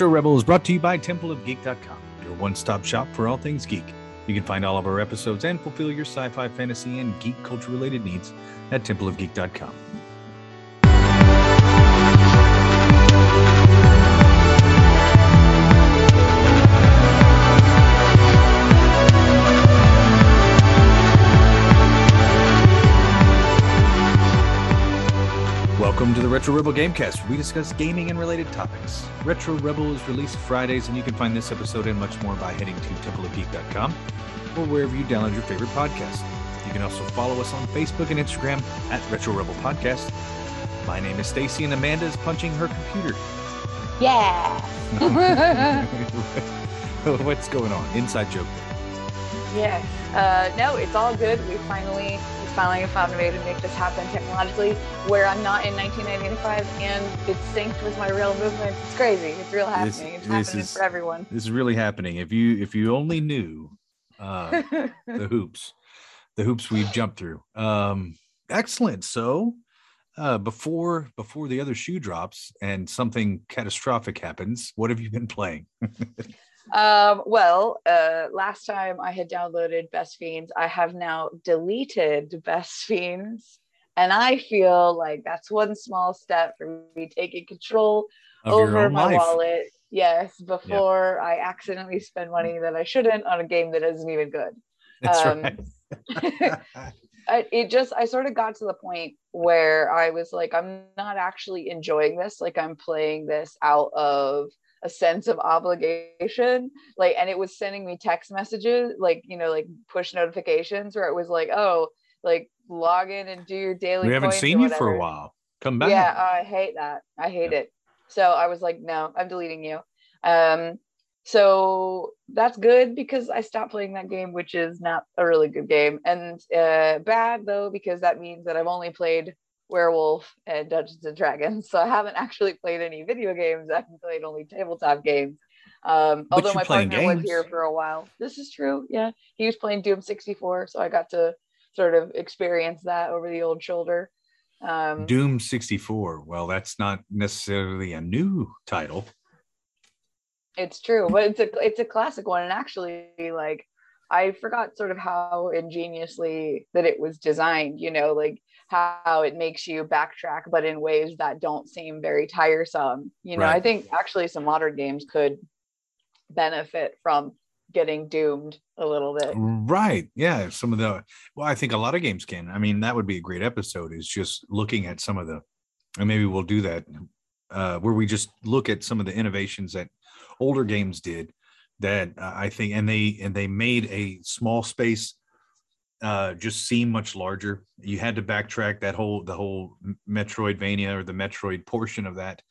Retro Rebel is brought to you by TempleOfGeek.com, your one stop shop for all things geek. You can find all of our episodes and fulfill your sci fi, fantasy, and geek culture related needs at TempleOfGeek.com. Welcome to the Retro Rebel Gamecast, where we discuss gaming and related topics. Retro Rebel is released Fridays, and you can find this episode and much more by heading to templeofgeek.com or wherever you download your favorite podcast. You can also follow us on Facebook and Instagram at Retro Rebel Podcast. My name is Stacy, and Amanda is punching her computer. Yeah. What's going on? Inside joke. yes. Uh, no, it's all good. We finally, finally found a way to make this happen technologically, where I'm not in 1995 and it's synced with my real movements. It's crazy. It's real This- happening. it's this happening is- for everyone. This is really happening. If you if you only knew uh, the hoops, the hoops we've jumped through. Um, excellent. So uh, before before the other shoe drops and something catastrophic happens, what have you been playing? um, well, uh, last time I had downloaded Best Fiends, I have now deleted Best Fiends. And I feel like that's one small step for me taking control Of over my life. wallet. Yes, before I accidentally spend money that I shouldn't on a game that isn't even good. That's um, right. I, it just I sort of got to the point where I was like, I'm not actually enjoying this. Like I'm playing this out of a sense of obligation. Like, and it was sending me text messages, like you know, like push notifications, where it was like, oh, like log in and do your daily. we haven't seen you for a while. Come back. Yeah, I hate that. I hate it. So I was like, no, I'm deleting you. Um, so that's good because I stopped playing that game, which is not a really good game, and uh, bad though because that means that I've only played Werewolf and Dungeons and Dragons. So I haven't actually played any video games. I've played only tabletop games. Um, although my partner was here for a while. This is true. Yeah, he was playing Doom 64, so I got to sort of experience that over the old shoulder. Um, Doom 64. Well, that's not necessarily a new title. It's true, but it's a it's a classic one, and actually, like I forgot sort of how ingeniously that it was designed. You know, like how it makes you backtrack, but in ways that don't seem very tiresome. You know, I think actually some modern games could benefit from getting doomed a little bit. Right. Yeah. Some of the, well, I think a lot of games can. I mean, that would be a great episode is just looking at some of the, and maybe we'll do that uh, where we just look at some of the innovations that older games did that uh, I think, and they, and they made a small space uh, just seem much larger. You had to backtrack that whole, the whole Metroidvania or the Metroid portion of that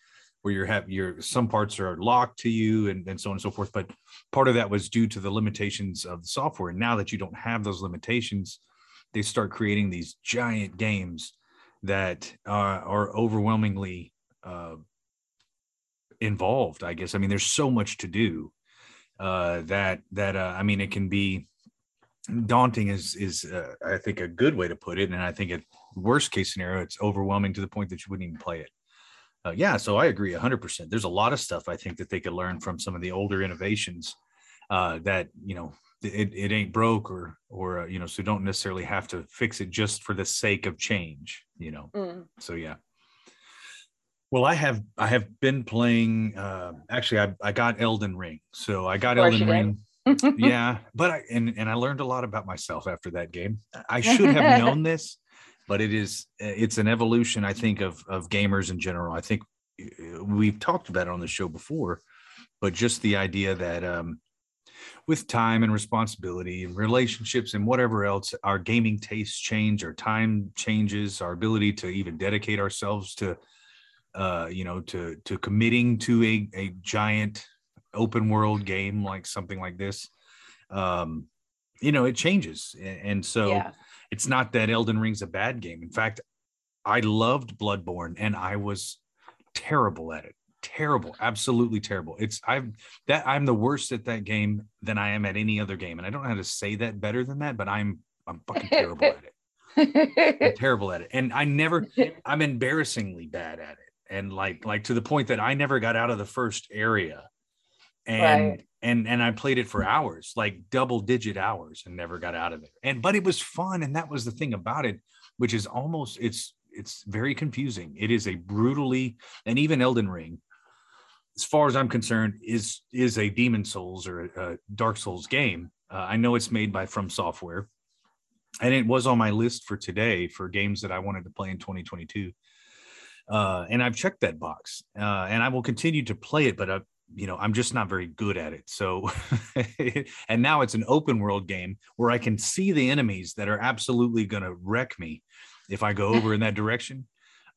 where you're have your some parts are locked to you and, and so on and so forth. But part of that was due to the limitations of the software. And now that you don't have those limitations, they start creating these giant games that are, are overwhelmingly uh, involved. I guess. I mean, there's so much to do uh, that that uh, I mean, it can be daunting. Is is uh, I think a good way to put it, and I think at worst case scenario, it's overwhelming to the point that you wouldn't even play it. Uh, yeah, so I agree 100%. There's a lot of stuff I think that they could learn from some of the older innovations uh, that, you know, it, it ain't broke or, or, uh, you know, so don't necessarily have to fix it just for the sake of change, you know? Mm. So, yeah. Well, I have, I have been playing, uh, actually, I, I got Elden Ring. So I got Elden Ring. did. Yeah. But I, and, and I learned a lot about myself after that game. I should have known this, but it is it's an evolution i think of of gamers in general i think we've talked about it on the show before but just the idea that um with time and responsibility and relationships and whatever else our gaming tastes change our time changes our ability to even dedicate ourselves to uh you know to to committing to a, a giant open world game like something like this um you know it changes and so yeah. it's not that Elden Ring's a bad game. In fact, I loved Bloodborne and I was terrible at it. Terrible, absolutely terrible. It's I'm that I'm the worst at that game than I am at any other game. And I don't know how to say that better than that, but I'm I'm fucking terrible at it. I'm terrible at it. And I never I'm embarrassingly bad at it. And like like to the point that I never got out of the first area and Right. and and I played it for hours, like double digit hours, and never got out of it. And but it was fun, and that was the thing about it, which is almost it's it's very confusing. It is a brutally and even Elden Ring, as far as I'm concerned, is is a Demon Souls or a, Dark Souls game. Uh, I know it's made by From Software, and it was on my list for today for games that I wanted to play in 2022. Uh, and I've checked that box, uh, and I will continue to play it, but uh, you know I'm just not very good at it. So, and now it's an open world game where I can see the enemies that are absolutely going to wreck me if I go over in that direction,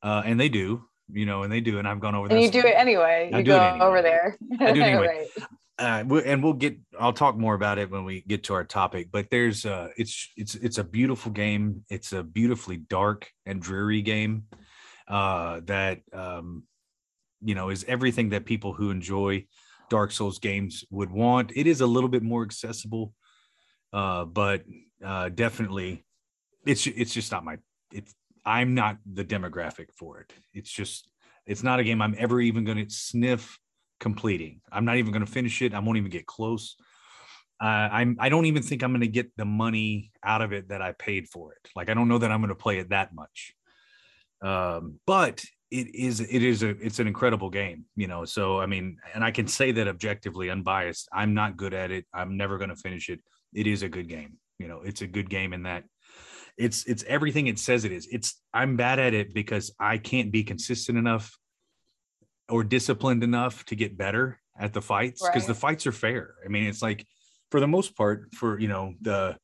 uh, and they do, you know, and they do, and I've gone over. And you do it anyway. I You go anyway. over there. I do it anyway. Right. uh, we- and we'll get i'll talk more about it when we get to our topic but there's uh it's it's it's a beautiful game it's a beautifully dark and dreary game uh that um you know is everything that people who enjoy dark souls games would want it is a little bit more accessible uh but uh definitely it's it's just not my it's i'm not the demographic for it it's just it's not a game i'm ever even going to sniff completing. I'm not even going to finish it. I won't even get close. Uh, I'm. I don't even think I'm going to get the money out of it that I paid for it. Like I don't know that I'm going to play it that much. Um, but it is. It is a. It's an incredible game. You know. So I mean, and I can say that objectively, unbiased. I'm not good at it. I'm never going to finish it. It is a good game. You know, it's a good game in that it's it's everything it says it is. It's I'm bad at it because I can't be consistent enough or disciplined enough to get better at the fights because the fights are fair. I mean, it's like for the most part, for you know, the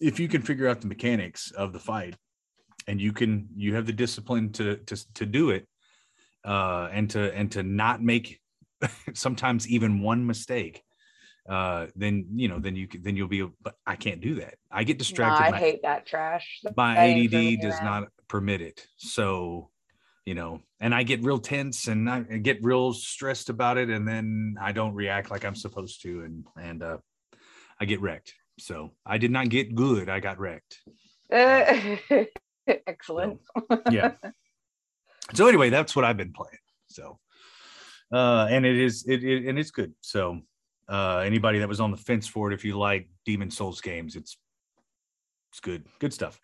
if you can figure out the mechanics of the fight and you can you have the discipline to to to do it uh and to and to not make sometimes even one mistake uh then you know then you can then you'll be but i can't do that i get distracted I my- hate that trash. my That ain't for me, ADD does not permit it. So, you know, and I get real tense and I get real stressed about it, and then I don't react like I'm supposed to, and and uh, I get wrecked. So I did not get good. I got wrecked. Excellent. Yeah. so anyway, that's what I've been playing. So, uh, and it is it, it and it's good. So, uh, anybody that was on the fence for it, if you like Demon Souls games, it's it's good, good stuff.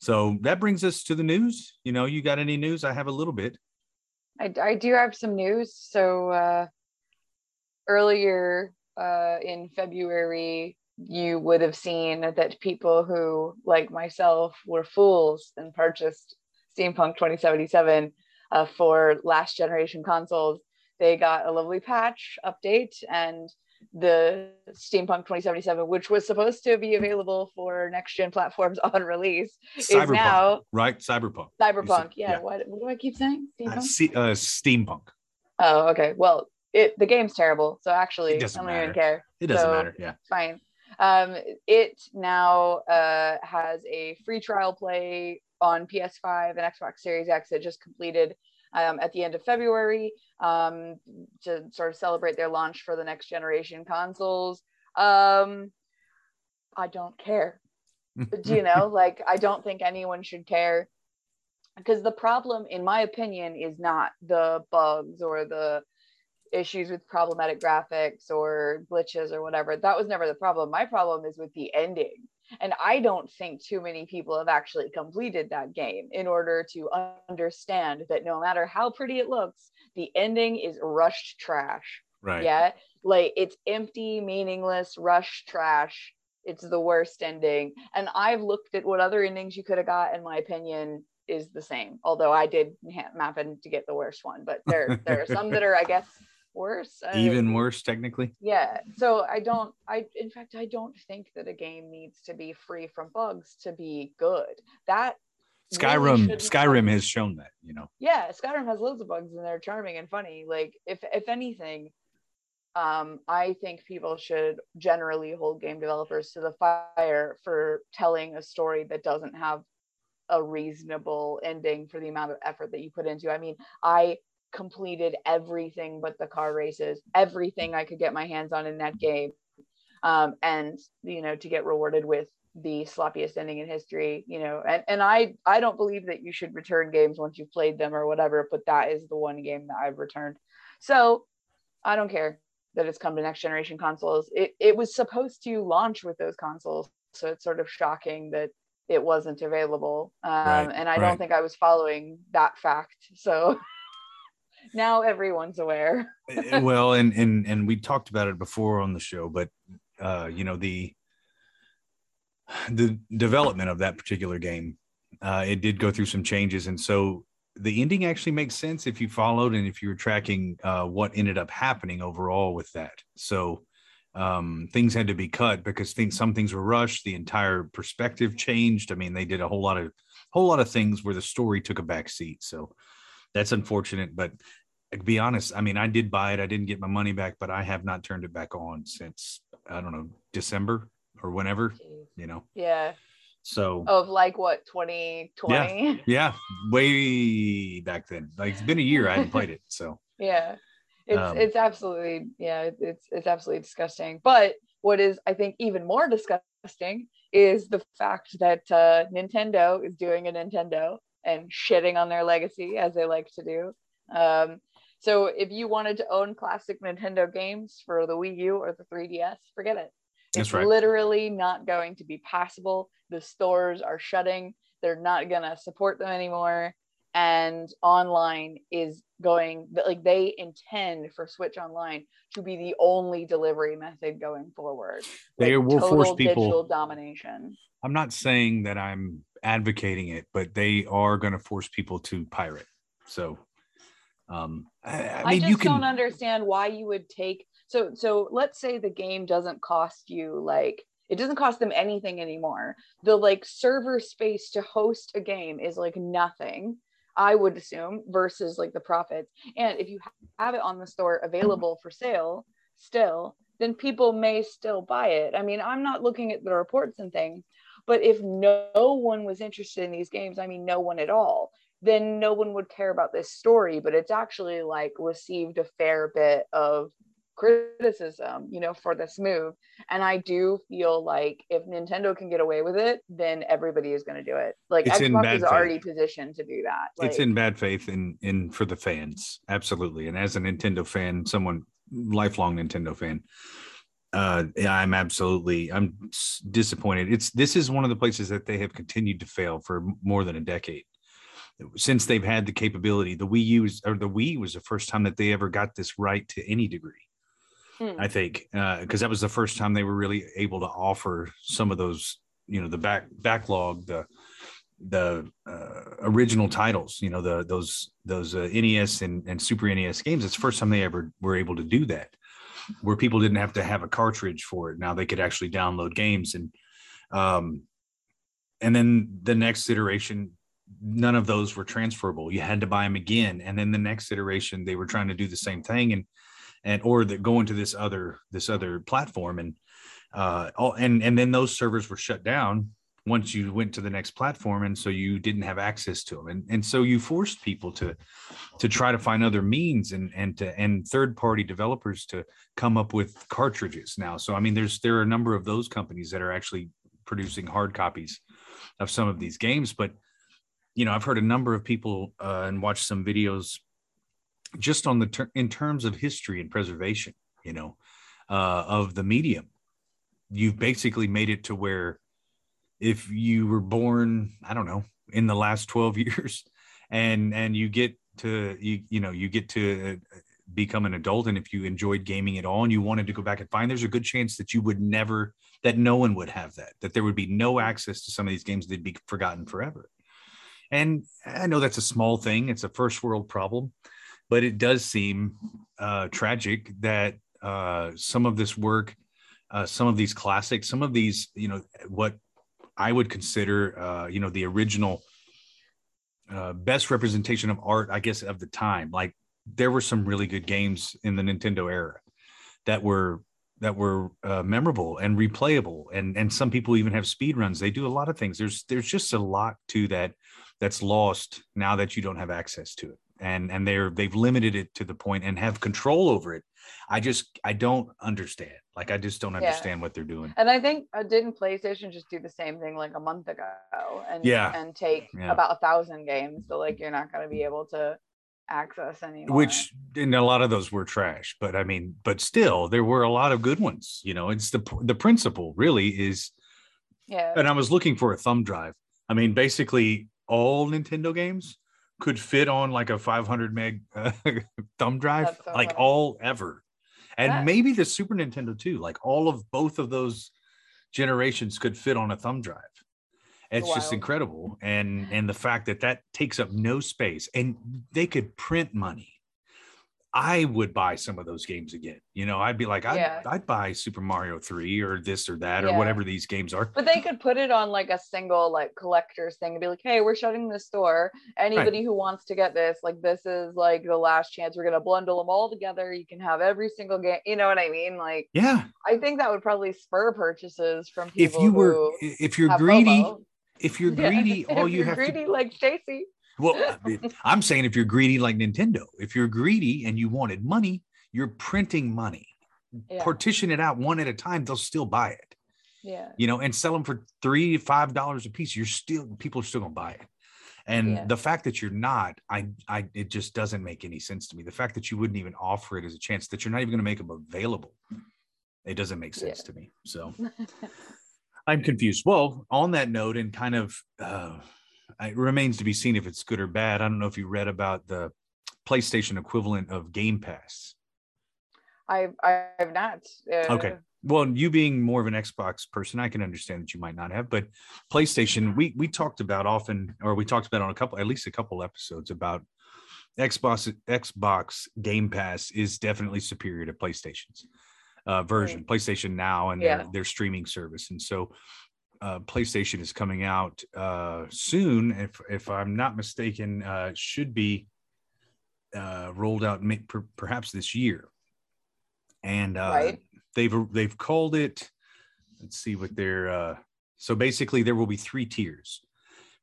So that brings us to the news. You know, you got any news? I have a little bit. I, I do have some news. So uh, earlier uh, in February, you would have seen that people who, like myself, were fools and purchased Steampunk 2077 uh, for last generation consoles. They got a lovely patch update and the Steampunk 2077, which was supposed to be available for next gen platforms on release, is now right? Cyberpunk. Cyberpunk. Yeah, yeah. What, what do I keep saying? Uh, Steampunk? uh, steampunk. Oh, okay. Well, it the game's terrible, so actually, I don't even matter. care. It doesn't So- matter. Yeah. Fine. Um, it now uh, has a free trial play on PS5 and Xbox Series X. It just completed um, at the end of February um, to sort of celebrate their launch for the next generation consoles. Um, I don't care. Do you know like i don't think anyone should care because the problem in my opinion is not the bugs or the issues with problematic graphics or glitches or whatever that was never the problem. My problem is with the ending. And i don't think too many people have actually completed that game in order to understand that no matter how pretty it looks the ending is rushed trash. Right. yeah? Like it's empty meaningless rush trash. It's the worst ending. And i've looked at what other endings you could have got and my opinion is the same although i did ha- happen to get the worst one but there there are some that are i guess worse uh, Even worse, technically. yeah so i don't i in fact i don't think that a game needs to be free from bugs to be good that Skyrim. shouldn't Skyrim has shown that. You know. yeah skyrim has loads of bugs and they're charming and funny like if if anything um i think people should generally hold game developers to the fire for telling a story that doesn't have a reasonable ending for the amount of effort that you put into i mean i completed everything but the car races everything i could get my hands on in that game um and you know to get rewarded with the sloppiest ending in history you know and, and i i don't believe that you should return games once you've played them or whatever but that is the one game that i've returned so i don't care that it's come to next generation consoles. It it was supposed to launch with those consoles, so it's sort of shocking that it wasn't available. Um, right, and I right. don't think I was following that fact. So now everyone's aware. Eh, eh, well, and and and we talked about it before on the show, but uh, you know the the development of that particular game, uh, it did go through some changes, and so the ending actually makes sense if you followed and if you were tracking uh, what ended up happening overall with that. So um, things had to be cut because things some things were rushed. The entire perspective changed. I mean, they did a whole lot of whole lot of things where the story took a back seat. So that's unfortunate. But to be honest, I mean, I did buy it. I didn't get my money back, but I have not turned it back on since I don't know December or whenever. You know. Yeah. So of like what 2020? Yeah, yeah, way back then. Like it's been a year I hadn't played it. So yeah, it's um, it's absolutely yeah, it's it's absolutely disgusting. But what is I think even more disgusting is the fact that uh, Nintendo is doing a Nintendo and shitting on their legacy as they like to do. Um, so if you wanted to own classic Nintendo games for the Wii U or the 3DS, forget it. It's right. literally not going to be possible. The stores are shutting. They're not going to support them anymore. And online is going, like, they intend for Switch Online to be the only delivery method going forward. They like, will force people. Digital domination. I'm not saying that I'm advocating it, but they are going to force people to pirate. So, um, I, I, I mean, just you can... don't understand why you would take so so let's say the game doesn't cost you like it doesn't cost them anything anymore. The like server space to host a game is like nothing i would assume versus like the profits. And if you have it on the store available for sale still then people may still buy it. I mean i'm not looking at the reports and things but if no one was interested in these games i mean no one at all then no one would care about this story but it's actually like received a fair bit of criticism, you know, for this move. And I do feel like if Nintendo can get away with it, then everybody is going to do it. Like it's Xbox is faith. already positioned to do that. Like, it's in bad faith in in for the fans, absolutely. And as a Nintendo fan, someone lifelong Nintendo fan, uh, yeah, I'm absolutely I'm disappointed. It's this is one of the places that they have continued to fail for more than a decade since they've had the capability. The Wii U was, or the Wii was the first time that they ever got this right to any degree hmm. I think, because uh, that was the first time they were really able to offer some of those, you know, the back backlog, the the uh, original titles, you know, the those those uh, NES and, and Super NES games. It's the first time they ever were able to do that, where people didn't have to have a cartridge for it. Now they could actually download games and um, and then the next iteration none of those were transferable you had to buy them again and then the next iteration they were trying to do the same thing and and or that go into this other this other platform and uh all, and and then those servers were shut down once you went to the next platform and so you didn't have access to them and, and so you forced people to to try to find other means and and to and third party developers to come up with cartridges now. So i mean there's there are a number of those companies that are actually producing hard copies of some of these games. But you know i've heard a number of people uh, and watched some videos just on the ter- in terms of history and preservation, you know, uh, of the medium, you've basically made it to where if you were born, I don't know, in the last 12 years and and you get to you you know you get to uh, become an adult and if you enjoyed gaming at all and you wanted to go back and find there's a good chance that you would never that no one would have that that there would be no access to some of these games they'd be forgotten forever. And i know that's a small thing it's a first world problem but it does seem uh, tragic that uh, some of this work, uh, some of these classics, some of these, you know, what I would consider, uh, you know, the original uh, best representation of art, I guess, of the time. Like there were some really good games in the Nintendo era that were that were uh, memorable and replayable, and and some people even have speed runs. They do a lot of things. There's there's just a lot to that that's lost now that you don't have access to it and and they're they've limited it to the point and have control over it. I just i don't understand. Like i just don't understand yeah. what they're doing. And i think uh, didn't playstation just do the same thing like a month ago and yeah. and take yeah. about a thousand games? So like you're not going to be able to access anymore. which and a lot of those were trash but i mean but still there were a lot of good ones you know? It's the the principle really is yeah, and i was looking for a thumb drive. I mean basically all nintendo games could fit on like a 500 meg uh, thumb drive so like all ever. And That- maybe the super nintendo too like all of both of those generations could fit on a thumb drive. It's just incredible. And and the fact that that takes up no space and they could print money i would buy some of those games again you know i'd be like i'd, Yeah. I'd buy super mario 3 or this or that Yeah. or whatever these games are But they could put it on like a single like collector's thing and be like, hey, we're shutting the store. Anybody who wants to get this, like this is like the last chance. We're gonna bundle them all together. You can have every single game. You know what I mean? Like yeah I think that would probably spur purchases from people if you were if you're greedy FOMO. if you're Yeah. greedy all If you you're have greedy to like Stacy. Well I mean, i'm saying if you're greedy like nintendo if you're greedy and you wanted money you're printing money Yeah. partition it out one at a time they'll still buy it yeah. you know, and sell them for three, five dollars a piece. You're still people are still gonna buy it. And Yeah. the fact that you're not, I, I, it just doesn't make any sense to me. The fact that you wouldn't even offer it as a chance, that you're not even gonna make them available, it doesn't make sense Yeah. to me. So I'm confused. Well, on that note, and kind of, uh, it remains to be seen if it's good or bad. I don't know if you read about the PlayStation equivalent of Game Pass. I've I've not. Uh, Okay. well you being more of an xbox person i can understand that you might not have but playstation we we talked about often or we talked about on a couple at least a couple episodes about xbox xbox game pass is definitely superior to playstation's uh, version playstation now and Yeah. their, their streaming service and so uh, playstation is coming out uh, soon if if i'm not mistaken uh, should be uh, rolled out may- per- perhaps this year. And uh, Right. they've they've called it let's see what they're uh so basically there will be three tiers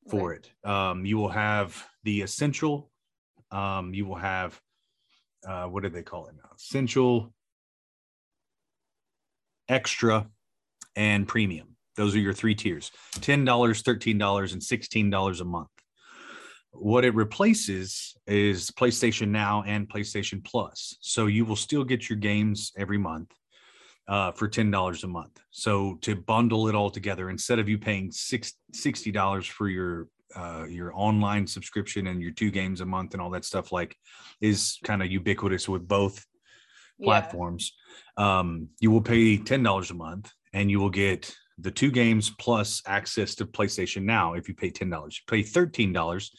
for it. Um you will have the essential um you will have uh what do they call it now? Essential extra and premium those are your three tiers $10 $13 and $16 a month what it replaces is PlayStation Now and PlayStation Plus. So you will still get your games every month uh, for ten dollars a month. So to bundle it all together, instead of you paying six, sixty dollars for your uh, your online subscription and your two games a month and all that stuff, like is kind of ubiquitous with both Yeah. platforms. Um, you will pay ten dollars a month, and you will get the two games plus access to PlayStation Now. If you pay ten dollars, you pay thirteen dollars,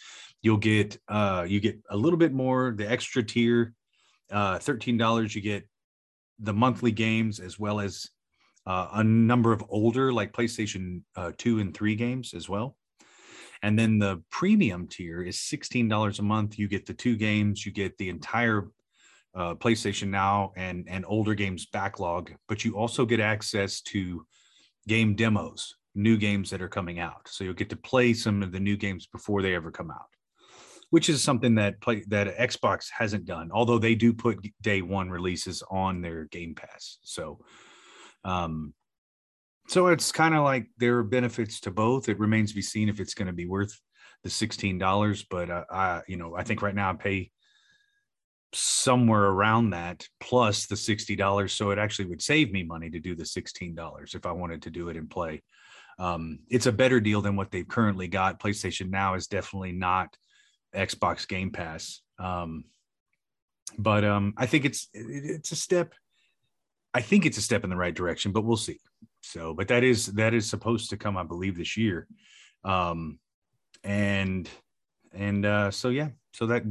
you'll get uh, you get a little bit more. The extra tier, uh, thirteen dollars, you get the monthly games as well as uh, a number of older like PlayStation uh, two and three games as well. And then the premium tier is sixteen dollars a month. You get the two games, you get the entire uh, PlayStation Now and and older games backlog, but you also get access to game demos, new games that are coming out. So you'll get to play some of the new games before they ever come out, which is something that play that Xbox hasn't done. Although they do put day one releases on their Game Pass, so um, so it's kind of like there are benefits to both. It remains to be seen if it's going to be worth the sixteen dollars, but uh, I you know I think right now I pay somewhere around that plus the $60 so it actually would save me money to do the $16 if i wanted to do it and play. Um, it's a better deal than what they've currently got. Playstation now is definitely not xbox game pass. Um, but um, i think it's it, it's a step i think it's a step in the right direction but we'll see. So but that is that is supposed to come i believe this year. Um, and and uh, so yeah so that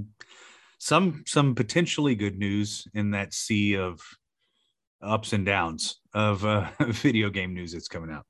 some some potentially good news in that sea of ups and downs of uh, video game news that's coming out.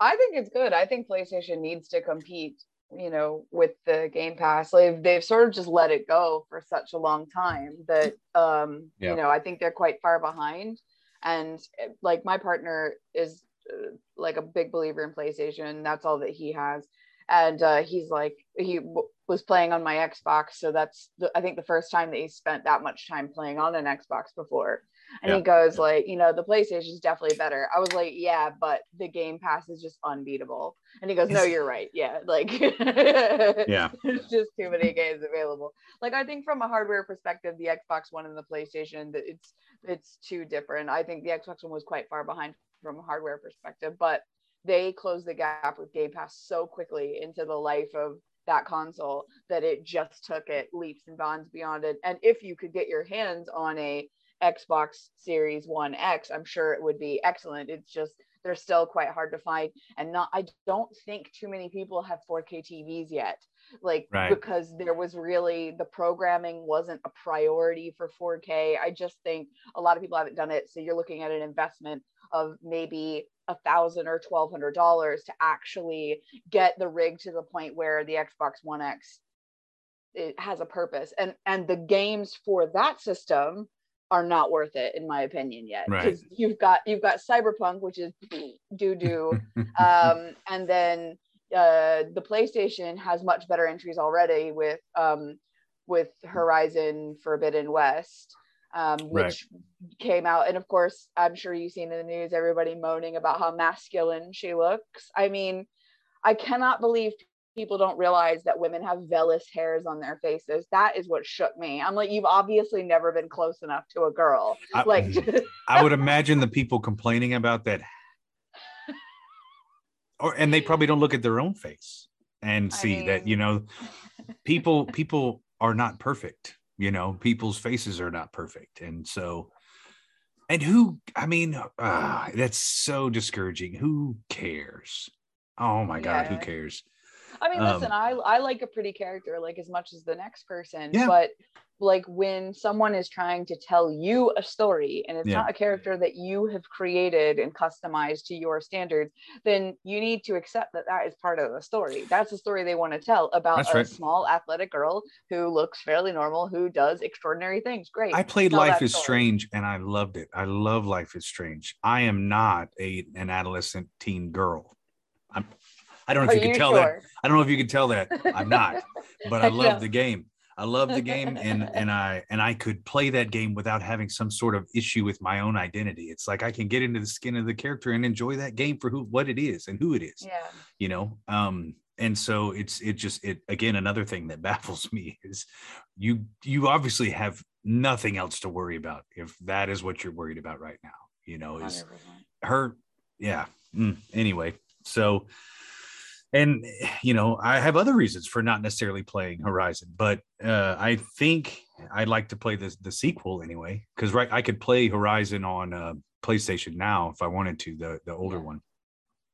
I think it's good. I think PlayStation needs to compete, you know, with the Game Pass. Like they've sort of just let it go for such a long time that um, Yeah. you know, I think they're quite far behind. And like my partner is uh, like a big believer in PlayStation. That's all that he has. And uh, he's like he w- was playing on my Xbox, so that's the, I think the first time that he spent that much time playing on an Xbox before. And Yeah. he goes like, you know, the PlayStation is definitely better. I was like, yeah, but the Game Pass is just unbeatable. And he goes, no, you're right. Yeah, like Yeah. there's just too many games available. Like I think from a hardware perspective, the Xbox One and the PlayStation, it's it's too different. I think the Xbox One was quite far behind from a hardware perspective, but they closed the gap with Game Pass so quickly into the life of that console that it just took it leaps and bounds beyond it. And if you could get your hands on a Xbox Series One X, I'm sure it would be excellent. It's just they're still quite hard to find, and not. I don't think too many people have 4K TVs yet, like Right. because there was really the programming wasn't a priority for 4K. I just think a lot of people haven't done it, so you're looking at an investment of maybe a thousand or twelve hundred dollars to actually get the rig to the point where the Xbox One X it has a purpose. And and the games for that system are not worth it in my opinion yet. Right. because you've got you've got cyberpunk which is doo doo um and then uh the playstation has much better entries already with um with horizon forbidden west um Right. which came out. And of course i'm sure you've seen in the news everybody moaning about how masculine she looks. I mean i cannot believe people don't realize that women have vellus hairs on their faces. That is what shook me. I'm like you've obviously never been close enough to a girl. I, like I would imagine the people complaining about that, or and they probably don't look at their own face and I see that you know people people are not perfect. You know, people's faces are not perfect, and so and who I mean, uh, that's so discouraging. Who cares? Oh my god, who cares? I mean, listen, Um, I I like a pretty character like as much as the next person, Yeah. but like when someone is trying to tell you a story and it's Yeah. not a character that you have created and customized to your standards, then you need to accept that that is part of the story. That's the story they want to tell about That's a right. small athletic girl who looks fairly normal, who does extraordinary things. Great. I played tell Life is story. Strange and I loved it. I love Life is Strange. I am not a an adolescent teen girl. I'm I don't know Are if you you can tell that. I don't know if you can tell that. I'm not, but I love the game. I love the game and and I and I could play that game without having some sort of issue with my own identity. It's like I can get into the skin of the character and enjoy that game for who what it is and who it is Yeah. you know um and so it's it just it again another thing that baffles me is you you obviously have nothing else to worry about if that is what you're worried about right now you know is 100%. her yeah Mm, anyway so and you know i have other reasons for not necessarily playing horizon but uh i think i'd like to play this the sequel anyway because right i could play horizon on uh playstation now if i wanted to the the older Yeah. one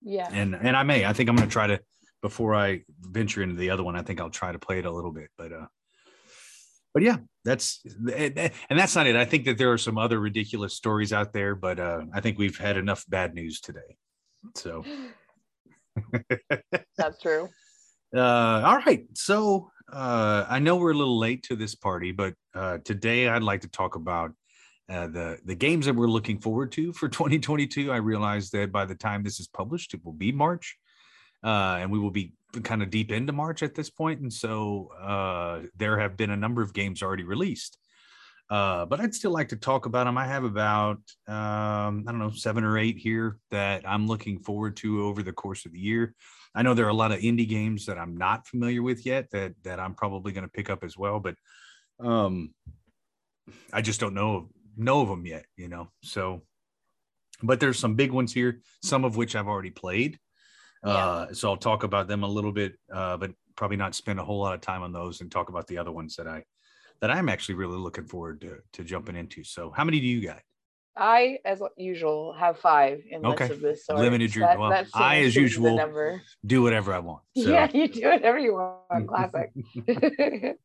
Yeah. and and I may. I think I'm going to try to before I venture into the other one. I think I'll try to play it a little bit, but uh, but yeah, that's and that's not it. I think that there are some other ridiculous stories out there, but uh, I think we've had enough bad news today. So That's true. uh, all right, so uh, I know we're a little late to this party, but uh, today I'd like to talk about. Uh, the the games that we're looking forward to for 2022 i realize that by the time this is published it will be march uh, and we will be kind of deep into March at this point. and so uh, there have been a number of games already released. Uh, but I'd still like to talk about them. I have about um, I don't know seven or eight here that I'm looking forward to over the course of the year. I know there are a lot of indie games that I'm not familiar with yet that that I'm probably going to pick up as well, but um, I just don't know know of them yet. You know, so but there's some big ones here, some of which I've already played. Uh, so I'll talk about them a little bit, uh, but probably not spend a whole lot of time on those and talk about the other ones that I that I'm actually really looking forward to to jumping into. So how many do you got? I, as usual, have five in Okay. of this sort. Limited your- That- well, that I, as to be the usual, number. Do whatever I want. So. Yeah, you do whatever you want. Classic.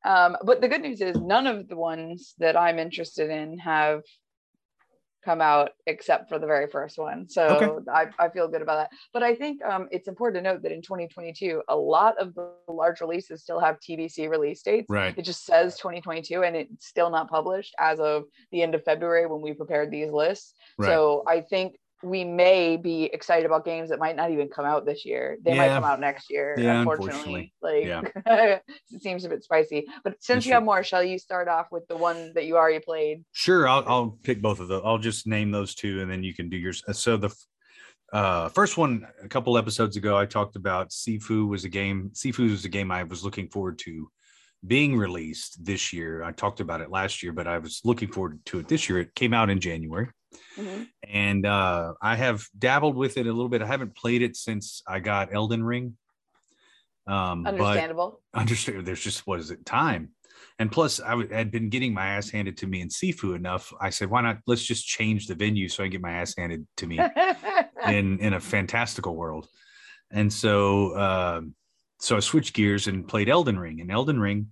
um, but the good news is none of the ones that I'm interested in have come out except for the very first one. So Okay. I, I feel good about that. But I think um, it's important to note that in 2022, a lot of the large releases still have TBC release dates. Right. It just says 2022 and it's still not published as of the end of February when we prepared these lists. Right. So I think we may be excited about games that might not even come out this year. They might come out next year. Yeah, unfortunately, like Yeah. it seems a bit spicy. But since you have more, shall you start off with the one that you already played? Sure, I'll, I'll pick both of those. I'll just name those two, and then you can do yours. So the uh, first one, a couple episodes ago, I talked about Sifu was a game. Sifu was a game I was looking forward to being released this year. I talked about it last year, but I was looking forward to it this year. It came out in January, Mhm. and uh, I have dabbled with it a little bit. I haven't played it since I got Elden Ring. Um, Understandable. understand there's just what is it time and plus I w- had been getting my ass handed to me in Sifu enough i said why not let's just change the venue so i can get my ass handed to me in in a fantastical world and so um so i switched gears and played elden ring and elden ring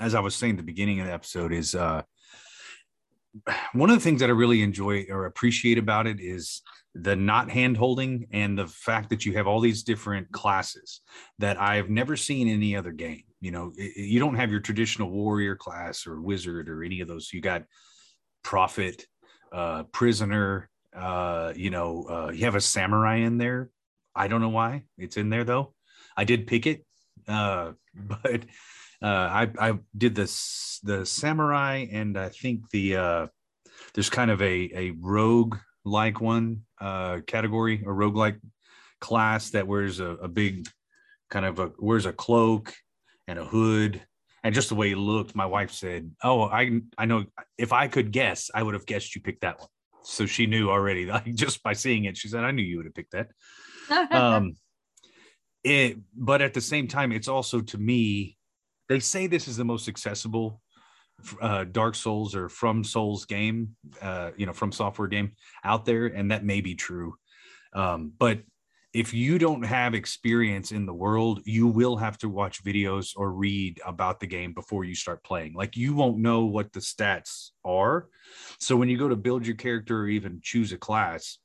as i was saying at the beginning of the episode is uh one of the things that i really enjoy or appreciate about it is the not hand holding and the fact that you have all these different classes that i've never seen in any other game. You know you don't have your traditional warrior class or wizard or any of those. You got prophet uh prisoner uh you know uh you have a samurai in there. I don't know why it's in there though i did pick it uh but uh i i did this the samurai and i think the uh there's kind of a a rogue like one uh category a rogue like class that wears a, a big kind of a wears a cloak and a hood. And just the way he looked my wife said oh i i know if i could guess i would have guessed you picked that one. So she knew already like just by seeing it she said i knew you would have picked that. Um it but at the same time it's also to me they say this is the most accessible uh dark souls or from souls game uh you know from software game out there and that may be true. Um but if you don't have experience in the world you will have to watch videos or read about the game before you start playing. Like you won't know what the stats are. So when you go to build your character or even choose a class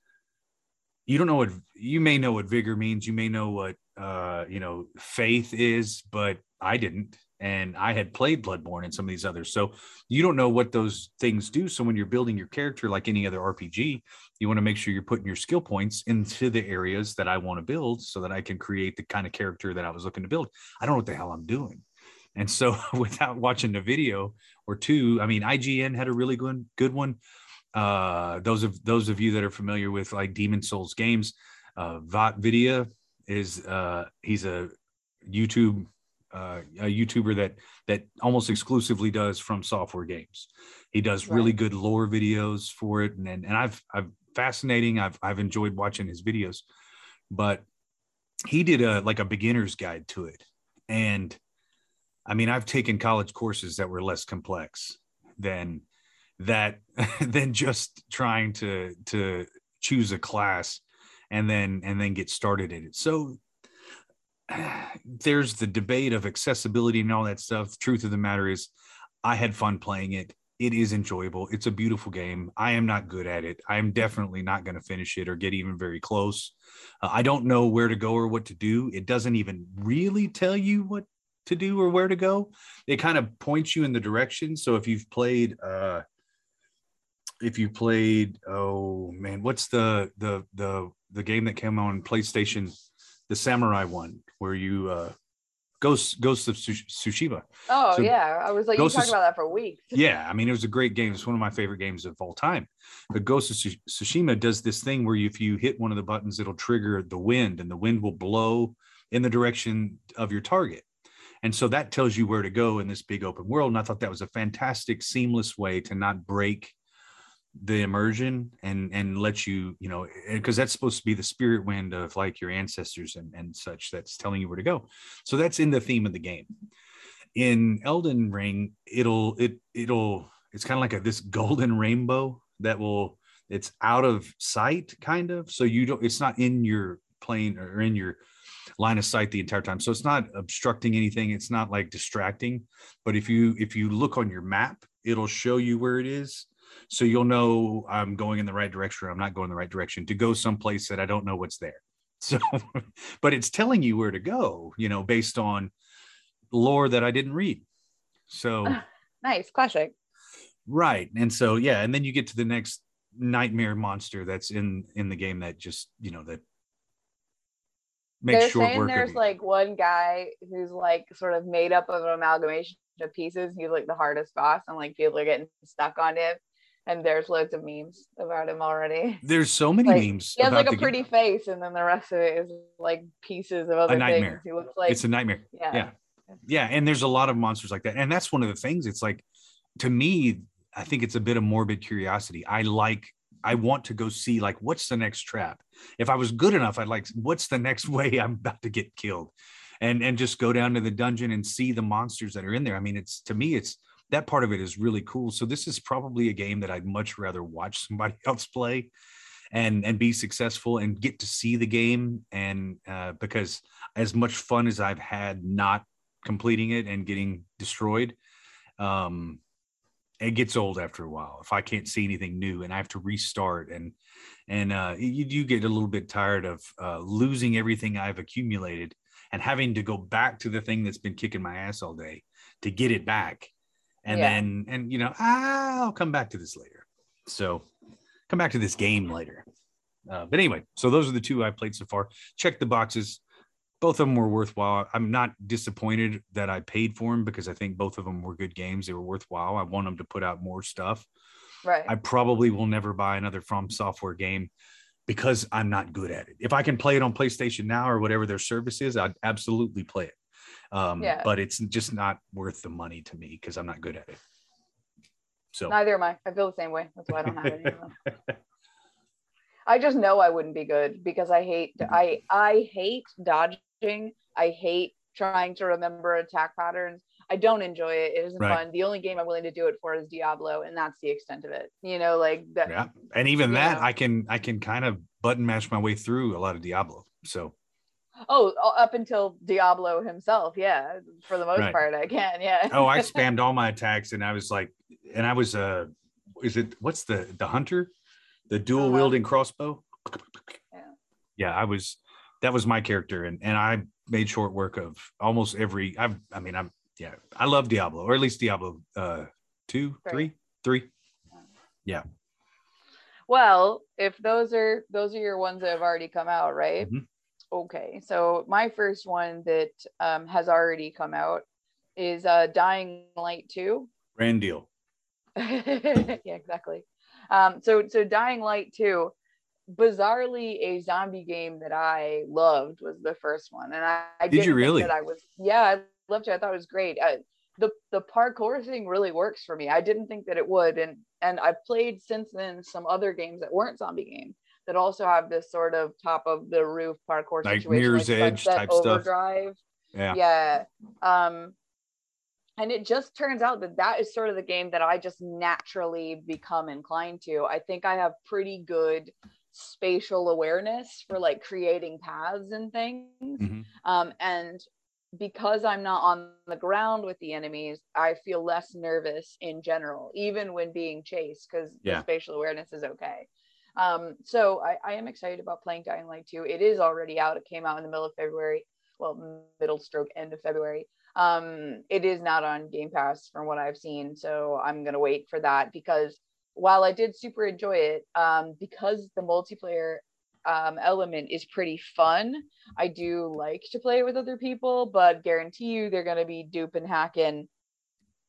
you don't know what you may know what vigor means you may know what uh you know faith is but i didn't. And i had played bloodborne and some of these others. So you don't know what those things do. So when you're building your character like any other rpg you want to make sure you're putting your skill points into the areas that i want to build so that i can create the kind of character that i was looking to build. I don't know what the hell i'm doing. And so without watching the video or two i mean ign had a really good good one. Uh those of those of you that are familiar with like demon souls games uh VaatiVidya is uh he's a youtube uh a youtuber that that almost exclusively does from software games. He does really good lore videos for it. And and, and i've i've fascinating. I've i've enjoyed watching his videos. But he did a like a beginner's guide to it. And i mean i've taken college courses that were less complex than that than just trying to to choose a class and then and then get started in it. So there's the debate of accessibility and all that stuff. Truth of the matter is i had fun playing it. It is enjoyable. It's a beautiful game. I am not good at it. I'm definitely not going to finish it or get even very close. Uh, i don't know where to go or what to do. It doesn't even really tell you what to do or where to go. It kind of points you in the direction. So if you've played uh if you played oh man what's the the the the game that came on playstation the samurai one where you uh ghost ghost of tsushima oh So yeah, I was like, you Ghost talked about that for weeks. yeah i mean it was a great game. It's one of my favorite games of all time. But ghost of tsushima does this thing where if you hit one of the buttons it'll trigger the wind and the wind will blow in the direction of your target. And so that tells you where to go in this big open world. And i thought that was a fantastic seamless way to not break the immersion and and let you you know because that's supposed to be the spirit wind of like your ancestors and and such that's telling you where to go. So that's in the theme of the game. In elden ring it'll it it'll it's kind of like a this golden rainbow that will it's out of sight kind of. So you don't it's not in your plane or in your line of sight the entire time. So it's not obstructing anything. It's not like distracting. But if you if you look on your map it'll show you where it is so you'll know i'm going in the right direction or i'm not going the right direction to go someplace that i don't know what's there so but it's telling you where to go you know based on lore that i didn't read so Nice, classic. Right. And so, yeah. And then you get to the next nightmare monster that's in in the game that just you know that makes They're short saying there's like one guy who's like sort of made up of an amalgamation of pieces. He's like the hardest boss, and like people are getting stuck on him. And there's loads of memes about him already. There's so many like, memes. He has like a pretty face, and then the rest of it is like pieces of other nightmare. things. He looks like it's a nightmare. yeah. yeah. Yeah, and there's a lot of monsters like that, and that's one of the things. It's like, to me, I think it's a bit of morbid curiosity. I like, I want to go see like, what's the next trap? If I was good enough, I'd like, what's the next way I'm about to get killed, and and just go down to the dungeon and see the monsters that are in there. I mean, it's to me, it's that part of it is really cool. So this is probably a game that I'd much rather watch somebody else play, and and be successful and get to see the game, and uh, because as much fun as I've had not completing it and getting destroyed um it gets old after a while if i can't see anything new and i have to restart and and uh you do get a little bit tired of uh losing everything i've accumulated and having to go back to the thing that's been kicking my ass all day to get it back and Yeah. then and you know i'll come back to this later so come back to this game later uh, but anyway so those are the two i played so far check the boxes both of them were worthwhile. I'm not disappointed that I paid for them because I think both of them were good games. They were worthwhile. I want them to put out more stuff. Right. I probably will never buy another From Software game because I'm not good at it. If I can play it on PlayStation Now or whatever their service is, I'd absolutely play it. Um, Yeah. But it's just not worth the money to me because I'm not good at it. So Neither am I. I feel the same way. That's why I don't have it anymore. I just know I wouldn't be good because I hate I I hate dodging. I hate trying to remember attack patterns. I don't enjoy it. It isn't Right. fun. The only game I'm willing to do it for is Diablo, and that's the extent of it. You know, like that. yeah, and even that Yeah. I can I can kind of button mash my way through a lot of Diablo. So Oh, up until Diablo himself, yeah. For the most Right. part, I can. Yeah. oh i spammed all my attacks and i was like and i was uh is it what's the the hunter the dual Uh-huh. wielding crossbow Yeah. yeah i was that was my character and and i made short work of almost every i've i mean i'm yeah i love diablo or at least diablo uh two Three. three three Well, if those are those are your ones that have already come out, right? Mhm. Okay, so my first one that um, has already come out is uh, Dying Light 2. brand deal yeah, exactly. Um, so so Dying Light 2, bizarrely a zombie game that I loved was the first one, and I, I Did you really? That I was yeah, I loved it. I thought it was great. Uh, the the parkour thing really works for me. I didn't think that it would, and and I've played since then some other games that weren't zombie games that also have this sort of top of the roof parkour Like situation, Mirror's Edge Sunset type stuff. Overdrive yeah yeah um and it just turns out that that is sort of the game that i just naturally become inclined to i think i have pretty good spatial awareness for like creating paths and things Mhm. um and because i'm not on the ground with the enemies i feel less nervous in general even when being chased because Yeah. the spatial awareness is okay um so I, I am excited about playing dying light 2 it is already out. It came out in the middle of february. Well middle stroke end of february. Um it is not on game pass from what i've seen so i'm gonna wait for that because while i did super enjoy it um because the multiplayer um element is pretty fun i do like to play it with other people but guarantee you they're gonna be dupe and hacking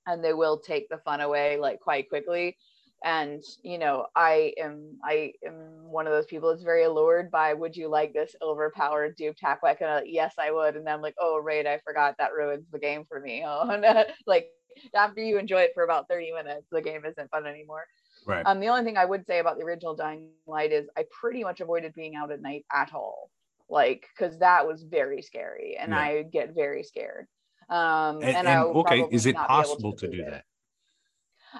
and they will take the fun away like quite quickly and you know i am i am one of those people that's very allured by would you like this overpowered dupe hack weapon? Uh, yes i would. And then i'm like oh right i forgot that ruins the game for me. Oh no. Like after you enjoy it for about 30 minutes the game isn't fun anymore. Right. Um the only thing i would say about the original dying light is i pretty much avoided being out at night at all. Like because that was very scary and Yeah. i get very scared. Um and, and, and, okay is it not be able possible to complete do that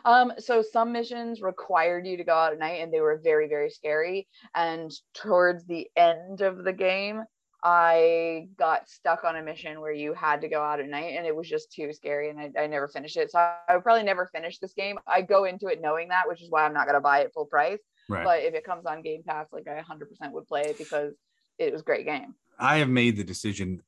Um, so some missions required you to go out at night and they were very, very scary. And towards the end of the game, I got stuck on a mission where you had to go out at night and it was just too scary and I, I never finished it. So I, probably never finish this game. I go into it knowing that, which is why I'm not gonna buy it full price. right But if it comes on Game Pass, like I 100% would play it because it was a great game. I have made the decision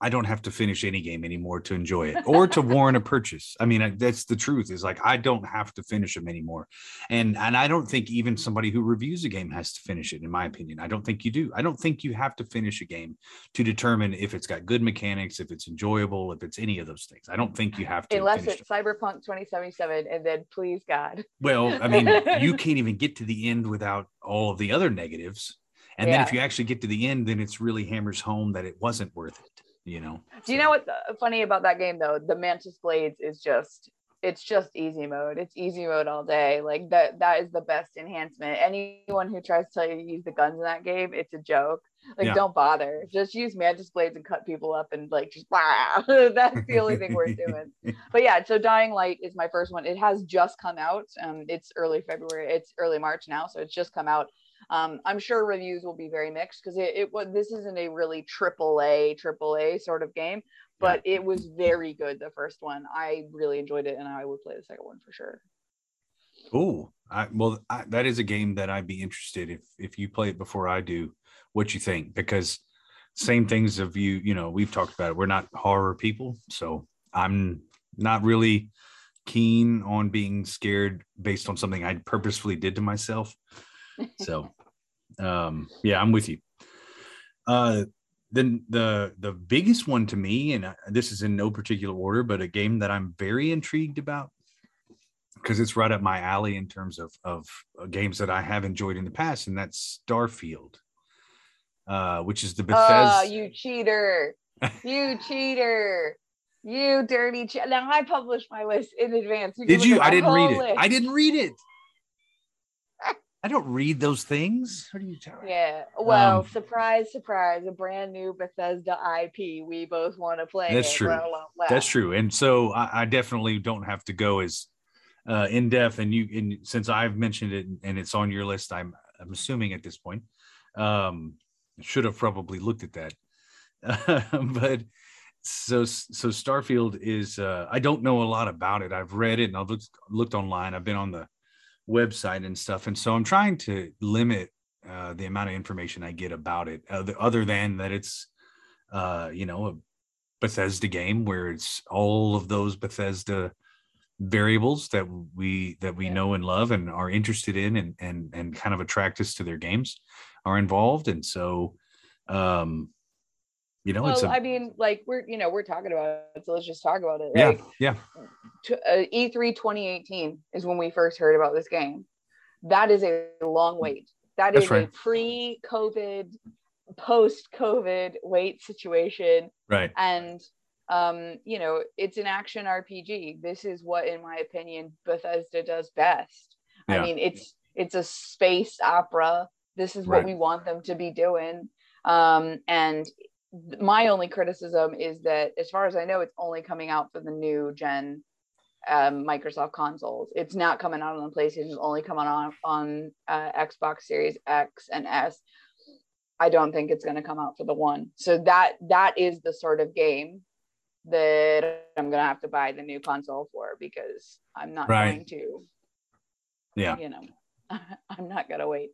I don't have to finish any game anymore to enjoy it or to warrant a purchase. I mean, that's the truth is like, I don't have to finish them anymore. And, and I don't think even somebody who reviews a game has to finish it, in my opinion. I don't think you do. I don't think you have to finish a game to determine if it's got good mechanics, if it's enjoyable, if it's any of those things. I don't think you have to. Unless it's Cyberpunk 2077, and then please God. Well, I mean, you can't even get to the end without all of the other negatives. And yeah. then if you actually get to the end, then it's really hammers home that it wasn't worth it you know. Do you know what's uh, funny about that game though? The Mantis Blades is just it's just easy mode. It's easy mode all day. Like that that is the best enhancement. Anyone who tries to tell you to use the guns in that game, it's a joke. Like yeah. don't bother. Just use mantis blades and cut people up and like just wow. That's the only thing worth doing. But yeah, so Dying Light is my first one. It has just come out. Um it's early February. It's early March now, so it's just come out. Um, I'm sure reviews will be very mixed because it, it was this isn't a really triple A triple A sort of game, but yeah. it was very good. The first one, I really enjoyed it, and I would play the second one for sure. Oh, I, well, I, that is a game that I'd be interested if if you play it before I do. What you think? Because same things of you, you know, we've talked about it. We're not horror people, so I'm not really keen on being scared based on something I purposefully did to myself. So, um, yeah, I'm with you. Uh, then the the biggest one to me, and this is in no particular order, but a game that I'm very intrigued about because it's right up my alley in terms of of uh, games that I have enjoyed in the past, and that's Starfield, uh, which is the Bethesda. Oh, you cheater! You cheater! You dirty cheater! Now I published my list in advance. You Did you? I didn't read it. I didn't read it. I don't read those things. What are you talking? Yeah. Well, um, surprise, surprise, a brand new Bethesda IP. We both want to play. That's true. Blah, blah, blah. That's true. And so I, I, definitely don't have to go as uh, in depth. And you, and since I've mentioned it and it's on your list, I'm I'm assuming at this point, um, should have probably looked at that. but so so Starfield is uh, I don't know a lot about it. I've read it and I've looked looked online. I've been on the website and stuff. And so I'm trying to limit uh, the amount of information I get about it, uh, other than that it's, uh, you know, a Bethesda game where it's all of those Bethesda variables that we that we yeah. know and love and are interested in and and and kind of attract us to their games are involved. And so, um, you know, well, it's a, I mean, like we're you know we're talking about it, so let's just talk about it. Yeah, like, yeah. To, uh, E3 2018 is when we first heard about this game. That is a long wait. That is right. a pre-COVID, post-COVID wait situation. Right. And um, you know, it's an action RPG. This is what, in my opinion, Bethesda does best. Yeah. I mean, it's it's a space opera. This is what right. we want them to be doing. Um, and my only criticism is that as far as i know it's only coming out for the new gen um, microsoft consoles. It's not coming out on the playstation. It's only coming on on uh, xbox series x and s. I don't think it's going to come out for the one. So that that is the sort of game that i'm going to have to buy the new console for because i'm not right. going to. Yeah. You know i'm not going to wait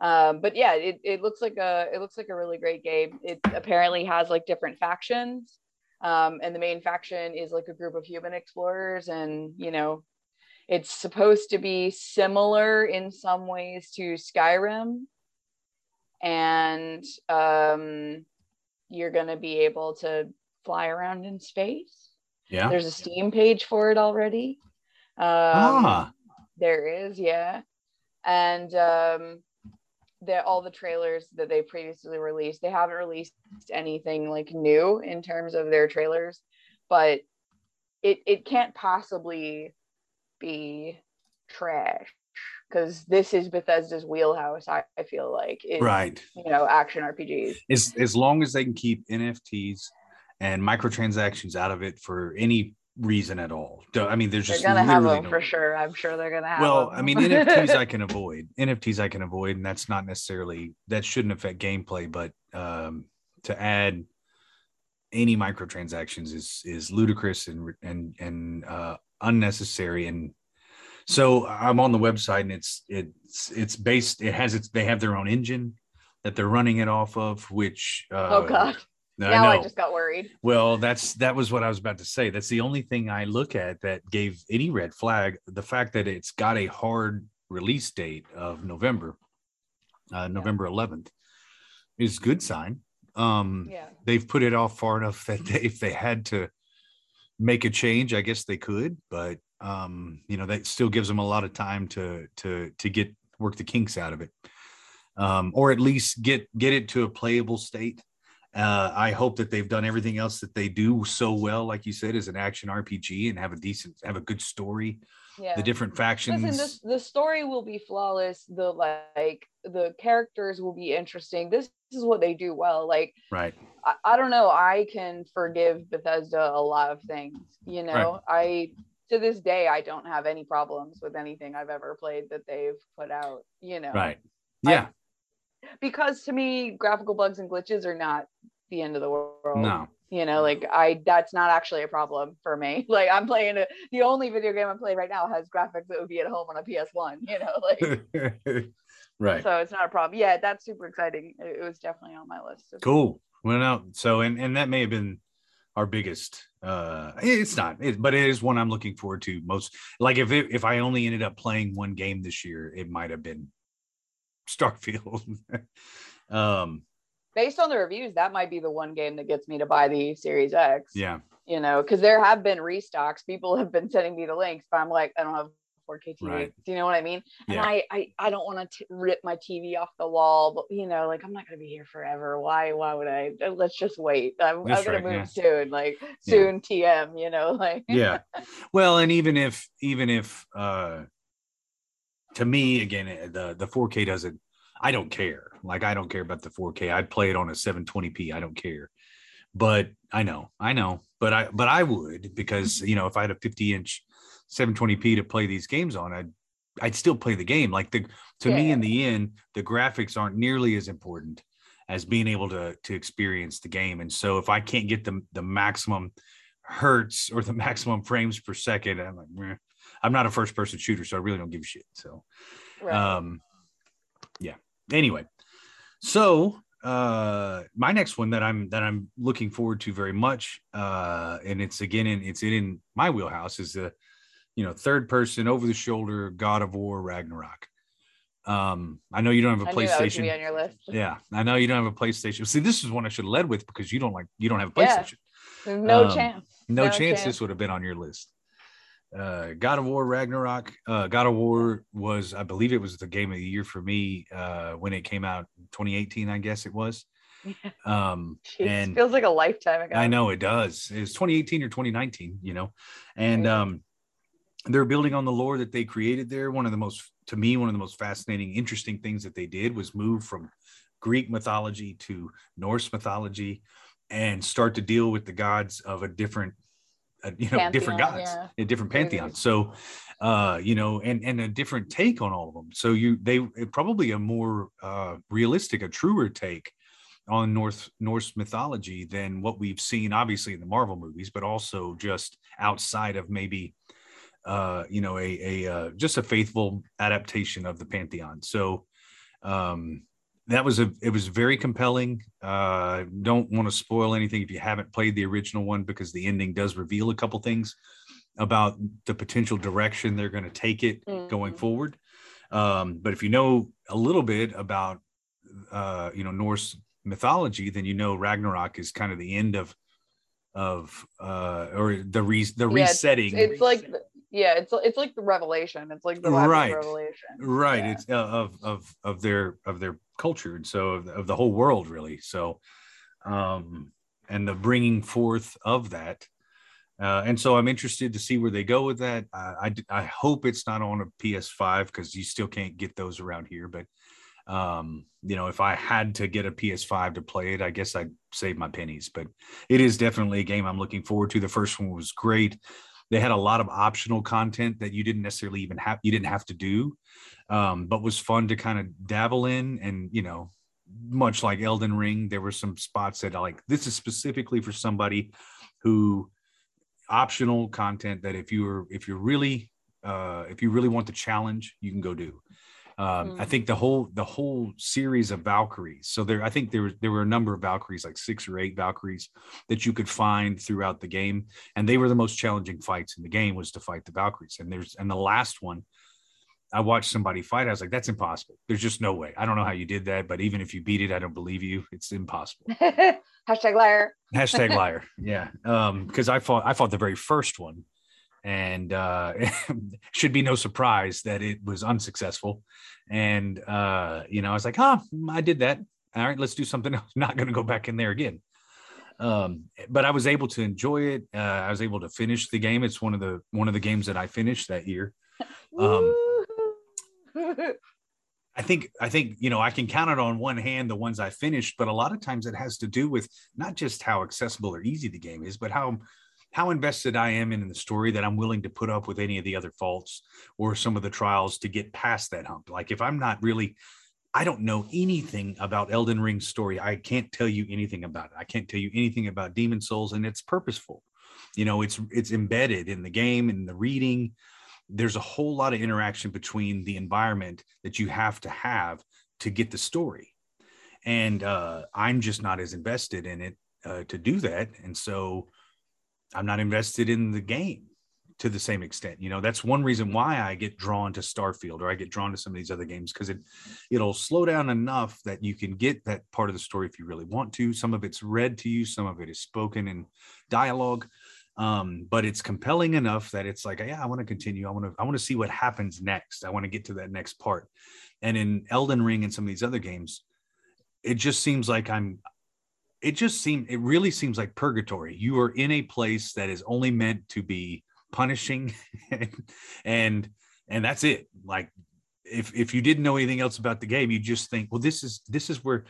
um, but yeah it, it looks like a it looks like a really great game. It apparently has like different factions um, and the main faction is like a group of human explorers and you know it's supposed to be similar in some ways to skyrim and um, you're going to be able to fly around in space. Yeah. There's a steam page for it already. Um, ah. there is yeah. And um, that all the trailers that they previously released they haven't released anything like new in terms of their trailers but it it can't possibly be trash because this is Bethesda's wheelhouse. I, I feel like is, right, you know, action RPGs. As as long as they can keep NFTs and microtransactions out of it for any reason at all. I mean, there's just they're gonna have them no for sure. I'm sure they're gonna have. Well. I mean, NFTs I can avoid. NFTs I can avoid, and that's not necessarily that shouldn't affect gameplay, but um, to add any microtransactions is is ludicrous and and and uh, unnecessary. And so I'm on the website, and it's it's it's based. It has its. They have their own engine that they're running it off of, which uh, oh god I now I know. just got worried. Well, that's that was what I was about to say. That's the only thing I look at that gave any red flag. The fact that it's got a hard release date of November, uh, November 11th, is good sign. Um, Yeah. they've put it off far enough that they, if they had to make a change, I guess they could. But um, you know, that still gives them a lot of time to to to get work the kinks out of it, um, or at least get get it to a playable state. Uh, I hope that they've done everything else that they do so well, like you said, as an action RPG, and have a decent, have a good story. Yeah. The different factions. Listen, this the story will be flawless. The like the characters will be interesting. This, is what they do well. Like right. I, I don't know. I can forgive Bethesda a lot of things. You know, right. I to this day I don't have any problems with anything I've ever played that they've put out. You know, Right. I- Yeah. Because to me, graphical bugs and glitches are not the end of the world. no. you know like i that's not actually a problem for me like i'm playing a, the only video game i'm playing right now has graphics that would be at home on a ps1 you know like right. so it's not a problem yeah that's super exciting it, it was definitely on my list Cool. Well, no. So, and and that may have been our biggest. uh It's not, it, but it is one I'm looking forward to most. Like if it, if I only ended up playing one game this year, it might have been Starfield. um. based on the reviews that might be the one game that gets me to buy the series x Yeah. you know because there have been restocks people have been sending me the links but i'm like i don't have 4k tv Right. do you know what i mean and Yeah. I, I i don't want to rip my tv off the wall but you know like i'm not going to be here forever why why would i Uh, let's just wait i'm, I'm going right, to move yeah. soon like soon tm you know like yeah well and even if even if uh to me again eh, the the 4k doesn't i don't care. Like i don't care about the 4k i'd play it on a 720p i don't care. But i know i know. But i but i would because you know if i had a 50 inch 720p to play these games on i'd i'd still play the game. Like the to me in the end the graphics aren't nearly as important as being able to to experience the game. And so if i can't get the the maximum hertz or the maximum frames per second i'm like "Meh." I'm not a first person shooter so i really don't give a shit. So right. um yeah. Anyway so uh my next one that i'm that i'm looking forward to very much uh and it's again in it's in my wheelhouse is the you know third person over the shoulder god of war ragnarok. Um i know you don't have a I knew that was playstation. on your list. Yeah i know you don't have a playstation. See this is one i should have led with because you don't like you don't have a playstation. There's no um, chance. no, No chance, chance. this would have been on your list. Uh, God of War Ragnarok. Uh, God of War was, I believe, it was the game of the year for me uh, when it came out, 2018, I guess it was. Um, Jeez, and feels like a lifetime ago I know it does. It's 2018 or 2019, you know, and um, they're building on the lore that they created there. One of the most, to me, one of the most fascinating, interesting things that they did was move from Greek mythology to Norse mythology and start to deal with the gods of a different, uh, you know, different gods, yeah. a different pantheon. So, uh, you know, and and a different take on all of them. So you they probably a more uh, realistic, a truer take on North Norse mythology than what we've seen, obviously in the Marvel movies, but also just outside of maybe, uh, you know, a a uh, just a faithful adaptation of the pantheon. So, um, that was a it was very compelling. Uh, don't want to spoil anything if you haven't played the original one because the ending does reveal a couple things about the potential direction they're going to take it going Mhm. forward. Um, but if you know a little bit about uh, you know Norse mythology, then you know Ragnarok is kind of the end of of uh, or the re- the Yeah, it's- resetting. it's like the- yeah it's it's like the revelation it's like the Right. revelation right Yeah. it's uh, of of of their of their culture and so of, of the whole world really so um and the bringing forth of that uh, and so I'm interested to see where they go with that. Uh, I I hope it's not on a PS5 because you still can't get those around here. But um, you know, if I had to get a PS5 to play it, I guess I'd save my pennies. But it is definitely a game I'm looking forward to. The first one was great. They had a lot of optional content that you didn't necessarily even have you didn't have to do, um, but was fun to kind of dabble in. And you know, much like Elden Ring, there were some spots that like. This is specifically for somebody who optional content that if you're if you're really uh if you really want the challenge you can go do Um, I Mm. think the whole the whole series of Valkyries. So there, I think there there were a number of Valkyries, like six or eight Valkyries, that you could find throughout the game, and they were the most challenging fights in the game was to fight the Valkyries. And there's and the last one, I watched somebody fight. I was like, that's impossible. There's just no way. I don't know how you did that, but even if you beat it, I don't believe you. It's impossible. Hashtag liar. Hashtag liar. Yeah. Um, because I fought I fought the very first one and uh should be no surprise that it was unsuccessful. And uh, you know, I was like, huh, I did that. All right, let's do something else. Not gonna go back in there again. Um, but I was able to enjoy it. Uh, I was able to finish the game. It's one of the one of the games that I finished that year. Um, I think I think you know I can count it on one hand the ones I finished, but a lot of times it has to do with not just how accessible or easy the game is, but how how invested I am in the story that I'm willing to put up with any of the other faults or some of the trials to get past that hump. Like if I'm not really I don't know anything about Elden Ring's story. I can't tell you anything about it. I can't tell you anything about Demon Souls and it's purposeful. You know, it's it's embedded in the game and the reading there's a whole lot of interaction between the environment that you have to have to get the story and uh, i'm just not as invested in it uh, to do that and so i'm not invested in the game to the same extent you know that's one reason why i get drawn to starfield or i get drawn to some of these other games because it it'll slow down enough that you can get that part of the story if you really want to some of it's read to you some of it is spoken in dialogue um, but it's compelling enough that it's like, yeah, I want to continue. I want to, I want to see what happens next. I want to get to that next part. And in Elden Ring and some of these other games, it just seems like I'm. It just seemed. It really seems like purgatory. You are in a place that is only meant to be punishing, and and, that's it. Like if if you didn't know anything else about the game, you just think, well, this is this is where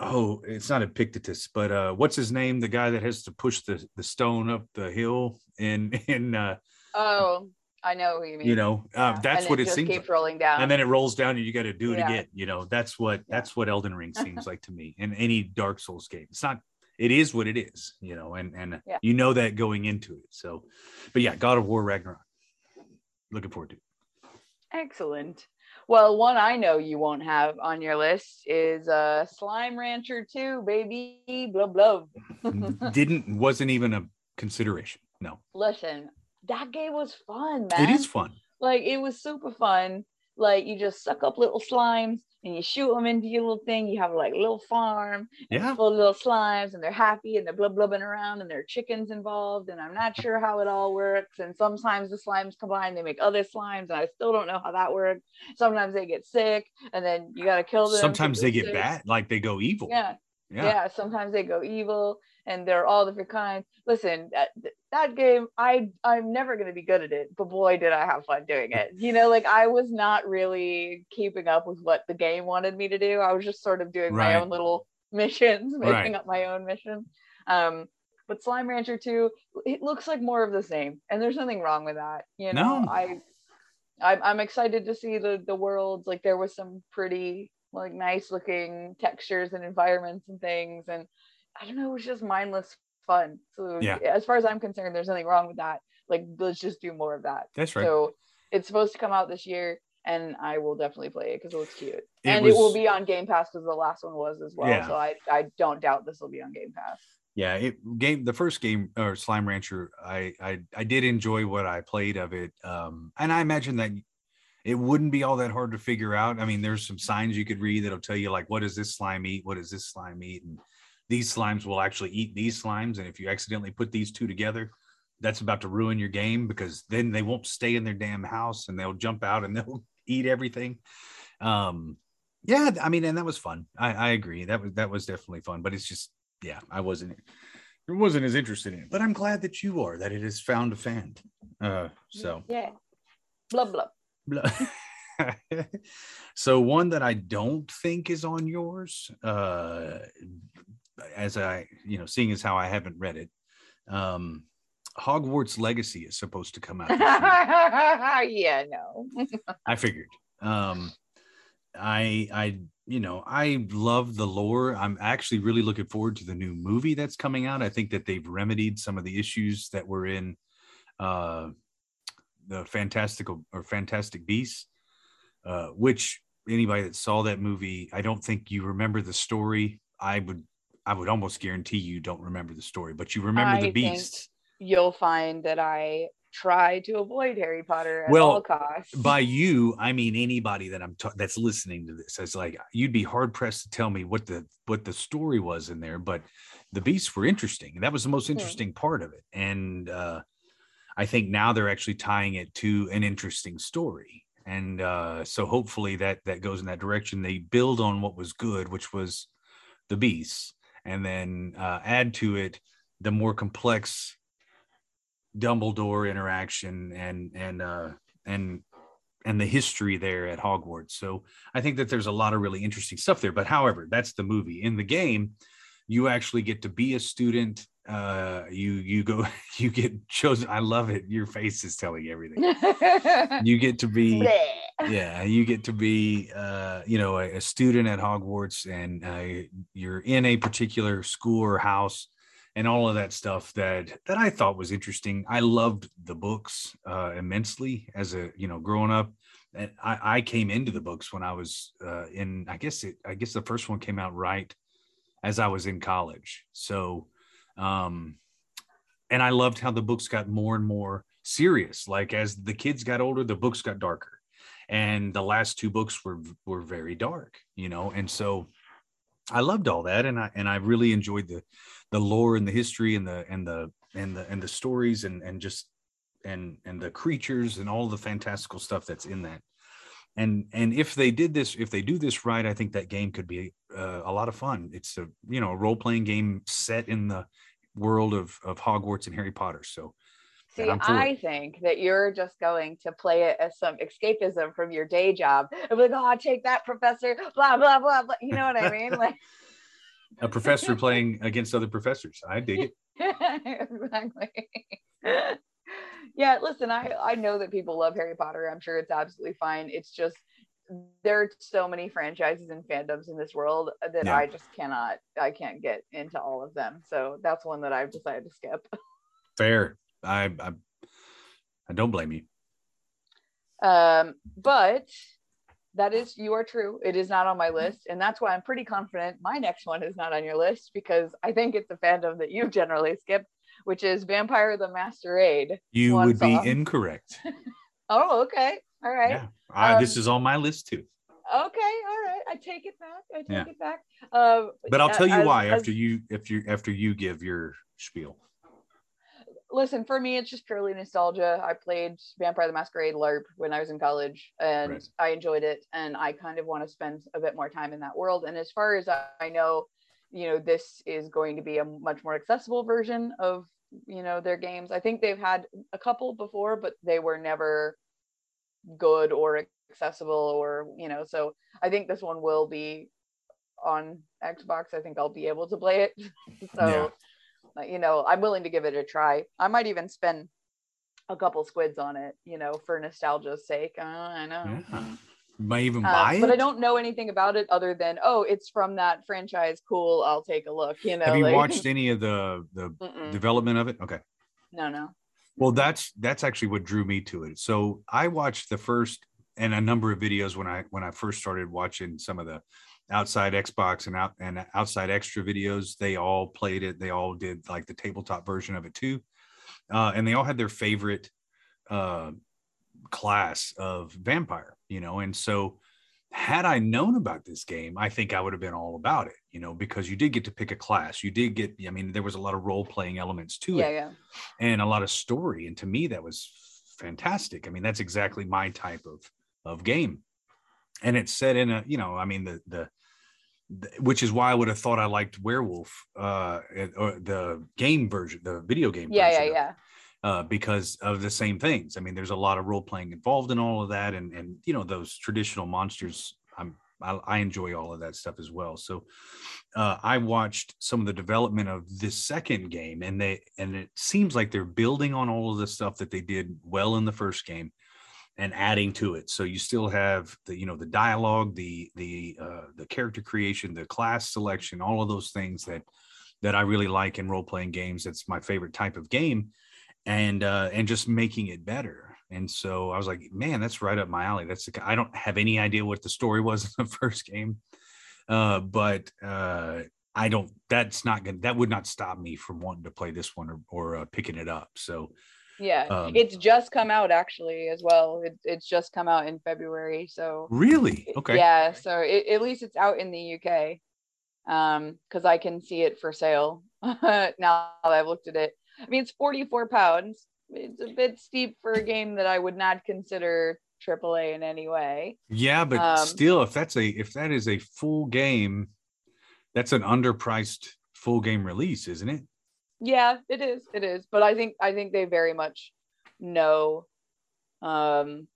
oh, it's not Epictetus, but uh, what's his name? The guy that has to push the, the stone up the hill in in uh, oh, I know who you mean. you know uh, Yeah. that's And what it just seems. keeps Like. rolling down. And then it rolls down, and you got to do it Yeah. again. You know, that's what Yeah. that's what Elden Ring seems like to me. In any Dark Souls game, it's not. It is what it is. You know, and and you know that going into it. So, but yeah, God of War Ragnarok. Looking forward to. it. Excellent. Well, one I know you won't have on your list is uh Slime Rancher 2, baby. Blah blah. Didn't wasn't even a consideration. No, Listen, that game was fun, man. it is fun. like it was super fun. Like you just suck up little slimes and you shoot them into your little thing. You have like a little farm Yeah. full of little slimes and they're happy and they're blub blubbing around and there are chickens involved and I'm not sure how it all works. And sometimes the slimes combine, they make other slimes and I still don't know how that works. Sometimes they get sick and then you gotta kill them. Sometimes they get sick. bad, like they go evil. Yeah, yeah. yeah sometimes they go evil and they're all different kinds listen uh, that, game i i'm never going to be good at it but boy did i have fun doing it. You know like i was not really keeping up with what the game wanted me to do. I was just sort of doing my own little missions making Right. up my own mission um but slime rancher 2 it looks like more of the same and there's nothing wrong with that you know. No. i I'm, I'm excited to see the the worlds like there was some pretty like nice looking textures and environments and things and i don't know it was just mindless fun. So Yeah. as far as i'm concerned there's nothing wrong with that. Like let's just do more of that. That's right. so it's supposed to come out this year and i will definitely play it because it looks cute. It and it will be on game pass because the last one was as well. Yeah. so i i don't doubt this will be on game pass. Yeah it game the first game or slime rancher I, I i did enjoy what i played of it um and i imagine that it wouldn't be all that hard to figure out. I mean there's some signs you could read that'll tell you like what does this slime eat? What does this slime eat? And these slimes will actually eat these slimes. And if you accidentally put these two together that's about to ruin your game because then they won't stay in their damn house and they'll jump out and they'll eat everything. Um yeah i mean and that was fun. I i agree. That was that was definitely fun but it's just yeah i wasn't I wasn't as interested in it but i'm glad that you are that it has found a fan. Uh so. Yeah. Blah blah. Blah. so one that i don't think is on yours uh as i you know seeing as how i haven't read it um hogwarts legacy is supposed to come out yeah no I figured. Um, I I you know I love the lore. I'm actually really looking forward to the new movie that's coming out. I think that they've remedied some of the issues that were in uh, the fantastical or Fantastic Beasts, uh, which anybody that saw that movie, I don't think you remember the story. I would I would almost guarantee you don't remember the story, but you remember I the beast. You'll find that I try to avoid Harry Potter at Well, all costs. By you, I mean anybody that I'm ta- that's listening to this. It's like you'd be hard pressed to tell me what the what the story was in there, but the beasts were interesting. That was the most Hmm. interesting part of it, and uh, I think now they're actually tying it to an interesting story. And uh, so hopefully that that goes in that direction. They build on what was good, which was the beasts, and then uh, add to it the more complex Dumbledore interaction and and uh, and and the history there at Hogwarts. So I think that there's a lot of really interesting stuff there. But however, that's the movie. In the game, you actually get to be a student. Uh, you you go you get chosen. I love it. Your face is telling everything. You get to be. Yeah you get to be uh you know a, a student at hogwarts and uh, you're in a particular school or house and all of that stuff that that i thought was interesting. I loved the books uh immensely as a you know growing up and i i came into the books when i was uh in i guess it i guess the first one came out right as i was in college. So um and i loved how the books got more and more serious. Like as the kids got older the books got darker and the last two books were were very dark you know? And so i loved all that and i and i really enjoyed the the lore and the history and the and the and the and the stories and and just and and the creatures and all the fantastical stuff that's in that. And and if they did this if they do this right i think that game could be uh, a lot of fun. It's a you know a role-playing game set in the world of of hogwarts and harry potter. So See, I'm I think that you're just going to play it as some escapism from your day job. And be like, oh, take that, professor, blah, blah, blah, blah. You know what I mean? Like, a professor playing against other professors i dig it exactly. yeah, listen, I, I know that people love Harry Potter. I'm sure it's absolutely fine. It's just there are so many franchises and fandoms in this world that Yeah. I just cannot I can't get into all of them. So that's one that I've decided to skip. fair i i, I don't blame you Um, but that is you are true. It is not on my list, and that's why I'm pretty confident my next one is not on your list because I think it's a fandom that you've generally skip, which is Vampire the Masquerade. You would be incorrect. Oh, okay, all right, Yeah, I, this Um, is on my list too. okay, all right. I take it back. I take Yeah. it back. Um, But I'll tell you as- why as- after you if you after you give your spiel. Listen for me it's just purely nostalgia. I played vampire the masquerade larp when i was in college and Right. i enjoyed it and i kind of want to spend a bit more time in that world. And as far as i know you know this is going to be a much more accessible version of you know their games. I think they've had a couple before but they were never good or accessible or you know so i think this one will be on xbox. I think i'll be able to play it. So Yeah. Uh, you know i'm willing to give it a try i might even spend a couple squids on it you know for nostalgia's sake uh, i know Yeah. Might even Uh, buy it. but i don't know anything about it other than oh it's from that franchise cool i'll take a look you know Have you like- watched any of the the Mm-mm. development of it? Okay. no no Well, that's that's actually what drew me to it. So I watched the first and a number of videos when I when I first started watching some of the outside Xbox and out and Outside Xtra videos. They all played it. They all did like the tabletop version of it too, uh, and they all had their favorite uh, class of vampire. You know, and so had I known about this game, I think I would have been all about it. You know, because you did get to pick a class. You did get. I mean, there was a lot of role playing elements to yeah it yeah and a lot of story. And to me, that was fantastic. I mean, that's exactly my type of of game. And it's set in a, you know, I mean, the the, the which is why I would have thought I liked Werewolf, uh, or the game version, the video game. yeah yeah version it, yeah Uh, because of the same things. I mean, there's a lot of role playing involved in all of that, and and you know those traditional monsters. I'm I, I enjoy all of that stuff as well. So uh, I watched some of the development of this second game, and they and it seems like they're building on all of the stuff that they did well in the first game, and adding to it. So you still have the you know the dialogue, the the uh, the character creation, the class selection, all of those things that that I really like in role playing games. It's my favorite type of game, and uh, and just making it better. And so I was like, man, that's right up my alley. That's the, I don't have any idea what the story was in the first game, uh, but uh, I don't. That's not gonna. That would not stop me from wanting to play this one or, or uh, picking it up. So yeah, um, it's just come out actually as well. It, it's just come out in February. So really, okay, yeah. So it, at least it's out in the UK, um, because I can see it for sale now that I've looked at it. I mean, it's forty four pounds. It's a bit steep for a game that I would not consider AAA in any way. Yeah, but um, still, if that's a if that is a full game, that's an underpriced full game release, isn't it? Yeah it is it is. But i think i think they very much know um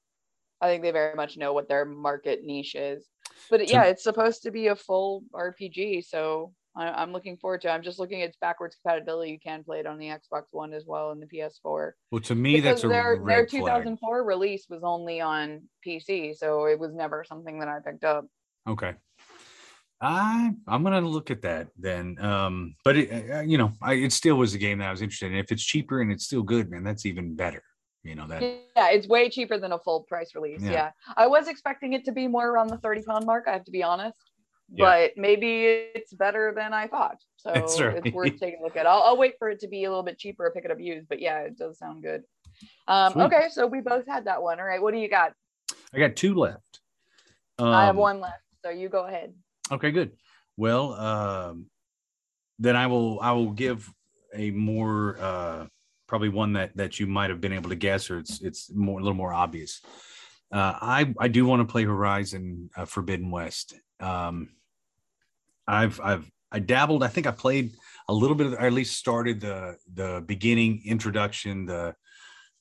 i think they very much know what their market niche is. But yeah it's supposed to be a full rpg so I, am looking forward to it. i'm just looking at its backwards compatibility. You can play it on the xbox one as well and the ps4 well to me because that's a their, their 2004 flag. release was only on pc so it was never something that i picked up. Okay I I'm gonna look at that then. Um, but it, uh, you know, I, it still was a game that I was interested in. If it's cheaper and it's still good, man, that's even better. You know that. Yeah, it's way cheaper than a full price release. Yeah, yeah. I was expecting it to be more around the thirty pound mark. I have to be honest. Yeah. But maybe it's better than I thought. So it's worth taking a look at. I'll, I'll wait for it to be a little bit cheaper, pick it up used. But yeah, it does sound good. Um, okay, so we both had that one. All right, what do you got? I got two left. Um, I have um, one left, so you go ahead. Okay, good. Well, um, then I will I will give a more uh, probably one that that you might have been able to guess, or it's it's more a little more obvious. Uh, I I do want to play Horizon uh, Forbidden West. Um, I've I've I dabbled. I think I played a little bit of, or at least started the the beginning introduction, the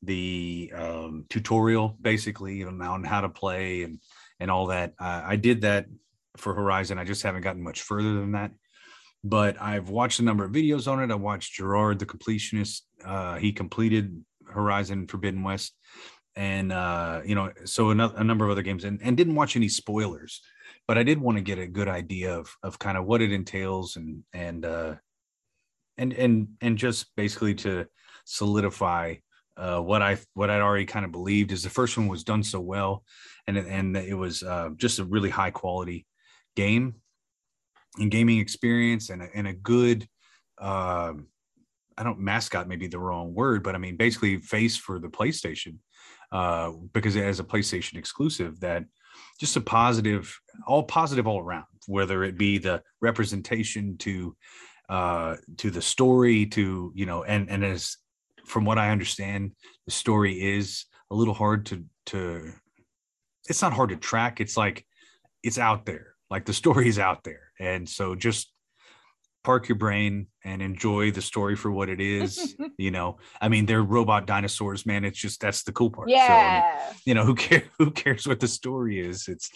the um, tutorial basically on how to play and and all that. I did that for Horizon. I just haven't gotten much further than that. But I've watched a number of videos on it. I watched Jirard, the completionist. Uh, he completed Horizon Forbidden West, and uh, you know, so a, a number of other games, and, and didn't watch any spoilers. But I did want to get a good idea of of kind of what it entails, and and uh, and and and just basically to solidify uh, what I what I'd already kind of believed is the first one was done so well, and and it was uh, just a really high quality game and gaming experience and a, and a good uh, I don't mascot maybe the wrong word, but I mean basically face for the PlayStation uh, because it has a PlayStation exclusive that just a positive, all positive all around, whether it be the representation to uh, to the story to you know and and as from what I understand, the story is a little hard to to it's not hard to track. It's like it's out there like the story's out there. And so just park your brain and enjoy the story for what it is you know? I mean they're robot dinosaurs man. It's just that's the cool part. Yeah so, I mean, you know who cares who cares what the story is? It's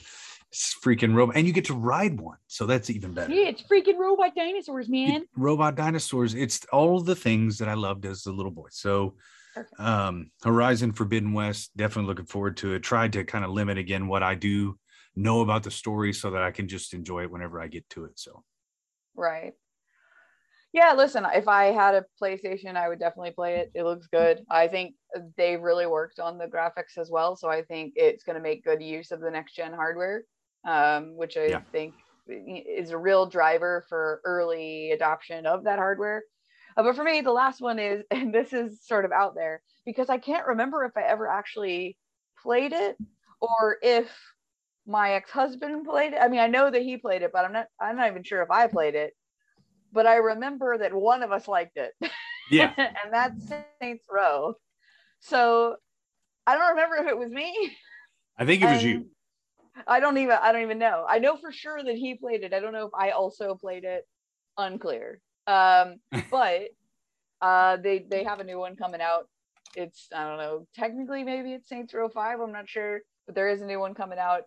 it's freaking robot and you get to ride one. So that's even better. Yeah it's freaking robot dinosaurs man. it, robot dinosaurs it's all the things that i loved as a little boy. So um horizon forbidden west definitely looking forward to it. Tried to kind of limit again what i do know about the story so that I can just enjoy it whenever I get to it. So, right. Yeah, listen, if I had a PlayStation, I would definitely play it. It looks good. I think they've really worked on the graphics as well. So I think it's going to make good use of the next gen hardware, um, which I yeah. think is a real driver for early adoption of that hardware. Uh, but for me, the last one is, and this is sort of out there because I can't remember if I ever actually played it or if my ex-husband played it. I mean, I know that he played it, but I'm not I'm not even sure if I played it. But I remember that one of us liked it. Yeah. and that's Saints Row. So I don't remember if it was me. I think it was you. I don't even I don't even know. I know for sure that he played it. I don't know if I also played it. Unclear. Um, but uh they they have a new one coming out. It's I don't know, technically maybe it's Saints Row 5, I'm not sure, but there is a new one coming out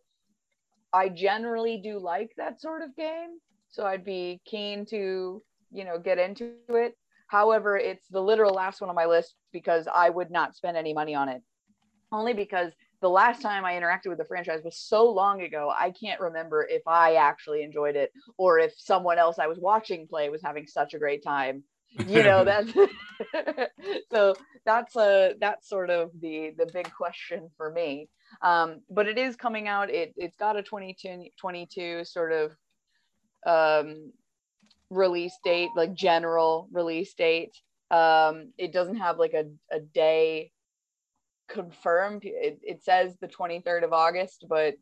I generally do like that sort of game. So I'd be keen to, you know, get into it. However, it's the literal last one on my list because I would not spend any money on it. Only because the last time I interacted with the franchise was so long ago, I can't remember if I actually enjoyed it or if someone else I was watching play was having such a great time. You know that's so that's a that's sort of the the big question for me. Um but it is coming out it it's got a 2022 sort of um release date like general release date. Um it doesn't have like a, a day confirmed. It, it says the 23rd of august but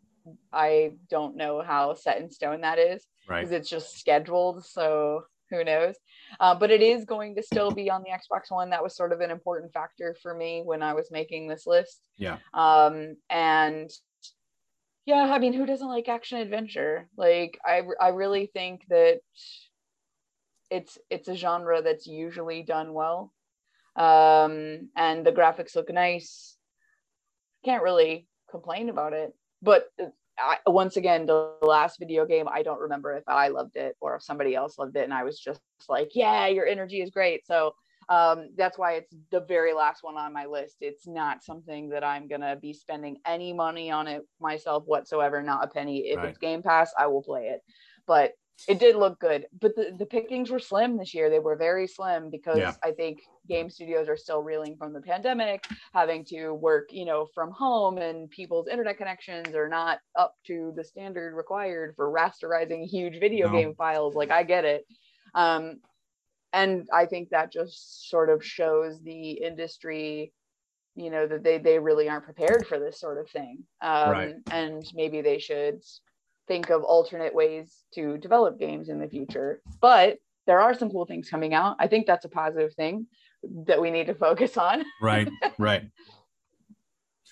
i don't know how set in stone that is right. because it's just scheduled so who knows? Uh, but it is going to still be on the xbox one. That was sort of an important factor for me when i was making this list. Yeah. Um and yeah i mean who doesn't like action adventure? Like i i really think that it's it's a genre that's usually done well. Um and the graphics look nice. Can't really complain about it. But I, once again the last video game i don't remember if i loved it or if somebody else loved it and i was just like yeah your energy is great. So um, that's why it's the very last one on my list. It's not something that i'm going to be spending any money on it myself whatsoever not a penny. If Right. it's game pass i will play it. But it did look good but the, the pickings were slim this year they were very slim because Yeah. i think game studios are still reeling from the pandemic having to work you know from home and people's internet connections are not up to the standard required for rasterizing huge video No. game files like i get it um and i think that just sort of shows the industry you know that they they really aren't prepared for this sort of thing um Right. and maybe they should think of alternate ways to develop games in the future. But there are some cool things coming out. I think that's a positive thing that we need to focus on. Right right.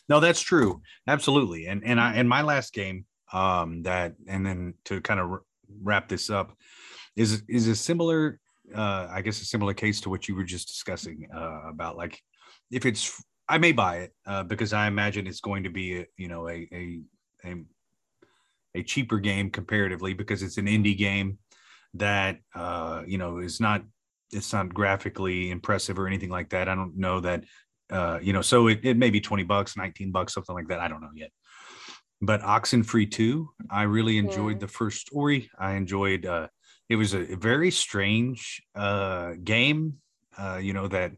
No that's true. Absolutely. And and i and my last game um that and then to kind of wrap this up is is a similar uh i guess a similar case to what you were just discussing uh about like if it's i may buy it uh because i imagine it's going to be a, you know a a a, a cheaper game comparatively because it's an indie game that uh you know is not it's not graphically impressive or anything like that. I don't know that, uh, you know, so it, it may be 20 bucks, 19 bucks, something like that. I don't know yet. But Oxenfree 2, I really enjoyed Mm. the first story. I enjoyed, uh, it was a very strange uh, game, uh, you know, that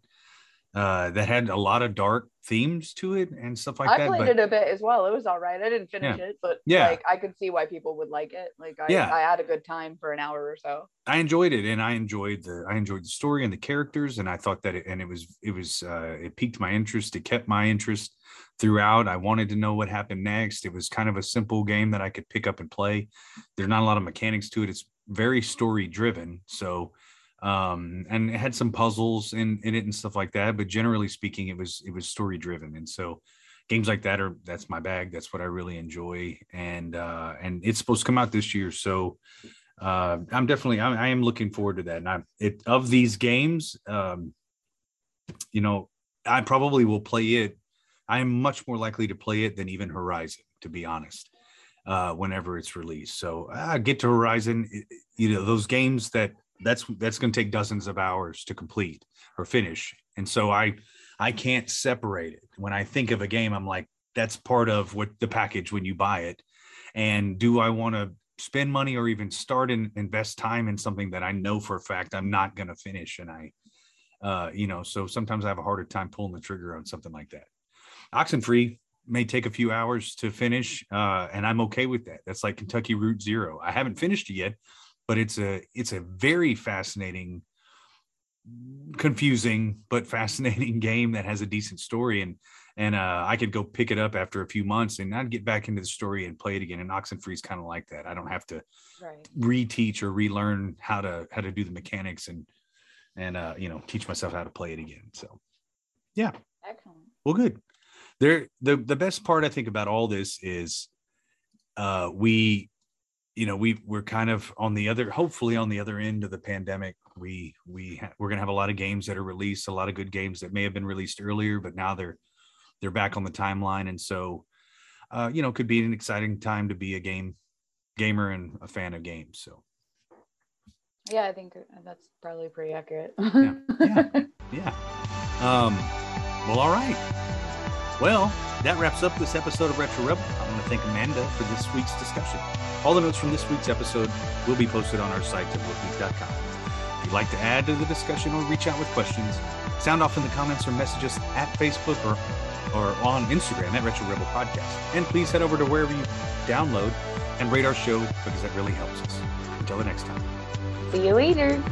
uh, that had a lot of dark themes to it and stuff like I that. I played but it a bit as well. It was all right. I didn't finish it, but Yeah. like I could see why people would like it. Like I, Yeah. I had a good time for an hour or so. I enjoyed it, and I enjoyed the I enjoyed the story and the characters, and I thought that it and it was it was uh, it piqued my interest. It kept my interest throughout. I wanted to know what happened next. It was kind of a simple game that I could pick up and play. There's not a lot of mechanics to it. It's very story driven, so um and it had some puzzles in in it and stuff like that but generally speaking it was it was story driven and so games like that are that's my bag that's what i really enjoy and uh and it's supposed to come out this year so uh, I'm definitely I, I am looking forward to that. And I'm it of these games, um, you know, I probably will play it. I am much more likely to play it than even Horizon, to be honest. Uh, whenever it's released, so I get to Horizon. You know, those games that that's that's going to take dozens of hours to complete or finish, and so I I can't separate it. When I think of a game, I'm like, that's part of what the package when you buy it. And do I want to spend money or even start and invest time in something that I know for a fact I'm not going to finish. And I, uh, you know, so sometimes I have a harder time pulling the trigger on something like that. Oxenfree may take a few hours to finish, uh, and I'm okay with that. That's like Kentucky Route Zero. I haven't finished it yet, but it's a it's a very fascinating, confusing but fascinating game that has a decent story and and uh, I could go pick it up after a few months and I'd get back into the story and play it again. And Oxenfree is kind of like that. I don't have to Right. reteach or relearn how to how to do the mechanics and and uh, you know teach myself how to play it again. So yeah, Excellent. well, good. There the the best part I think about all this is uh, we you know we we're kind of on the other hopefully on the other end of the pandemic we we ha- we're gonna have a lot of games that are released a lot of good games that may have been released earlier but now they're they're back on the timeline and so uh you know could be an exciting time to be a game gamer and a fan of games so Yeah, I think that's probably pretty accurate. Yeah. Yeah. yeah um well all right well that wraps up this episode of retro rebel i want to thank amanda for this week's discussion all the notes from this week's episode will be posted on our site at bookweek.com if you'd like to add to the discussion or reach out with questions, sound off in the comments or message us at Facebook or, or on Instagram at Retro Rebel Podcast. And please head over to wherever you download and rate our show because that really helps us. Until the next time. See you later.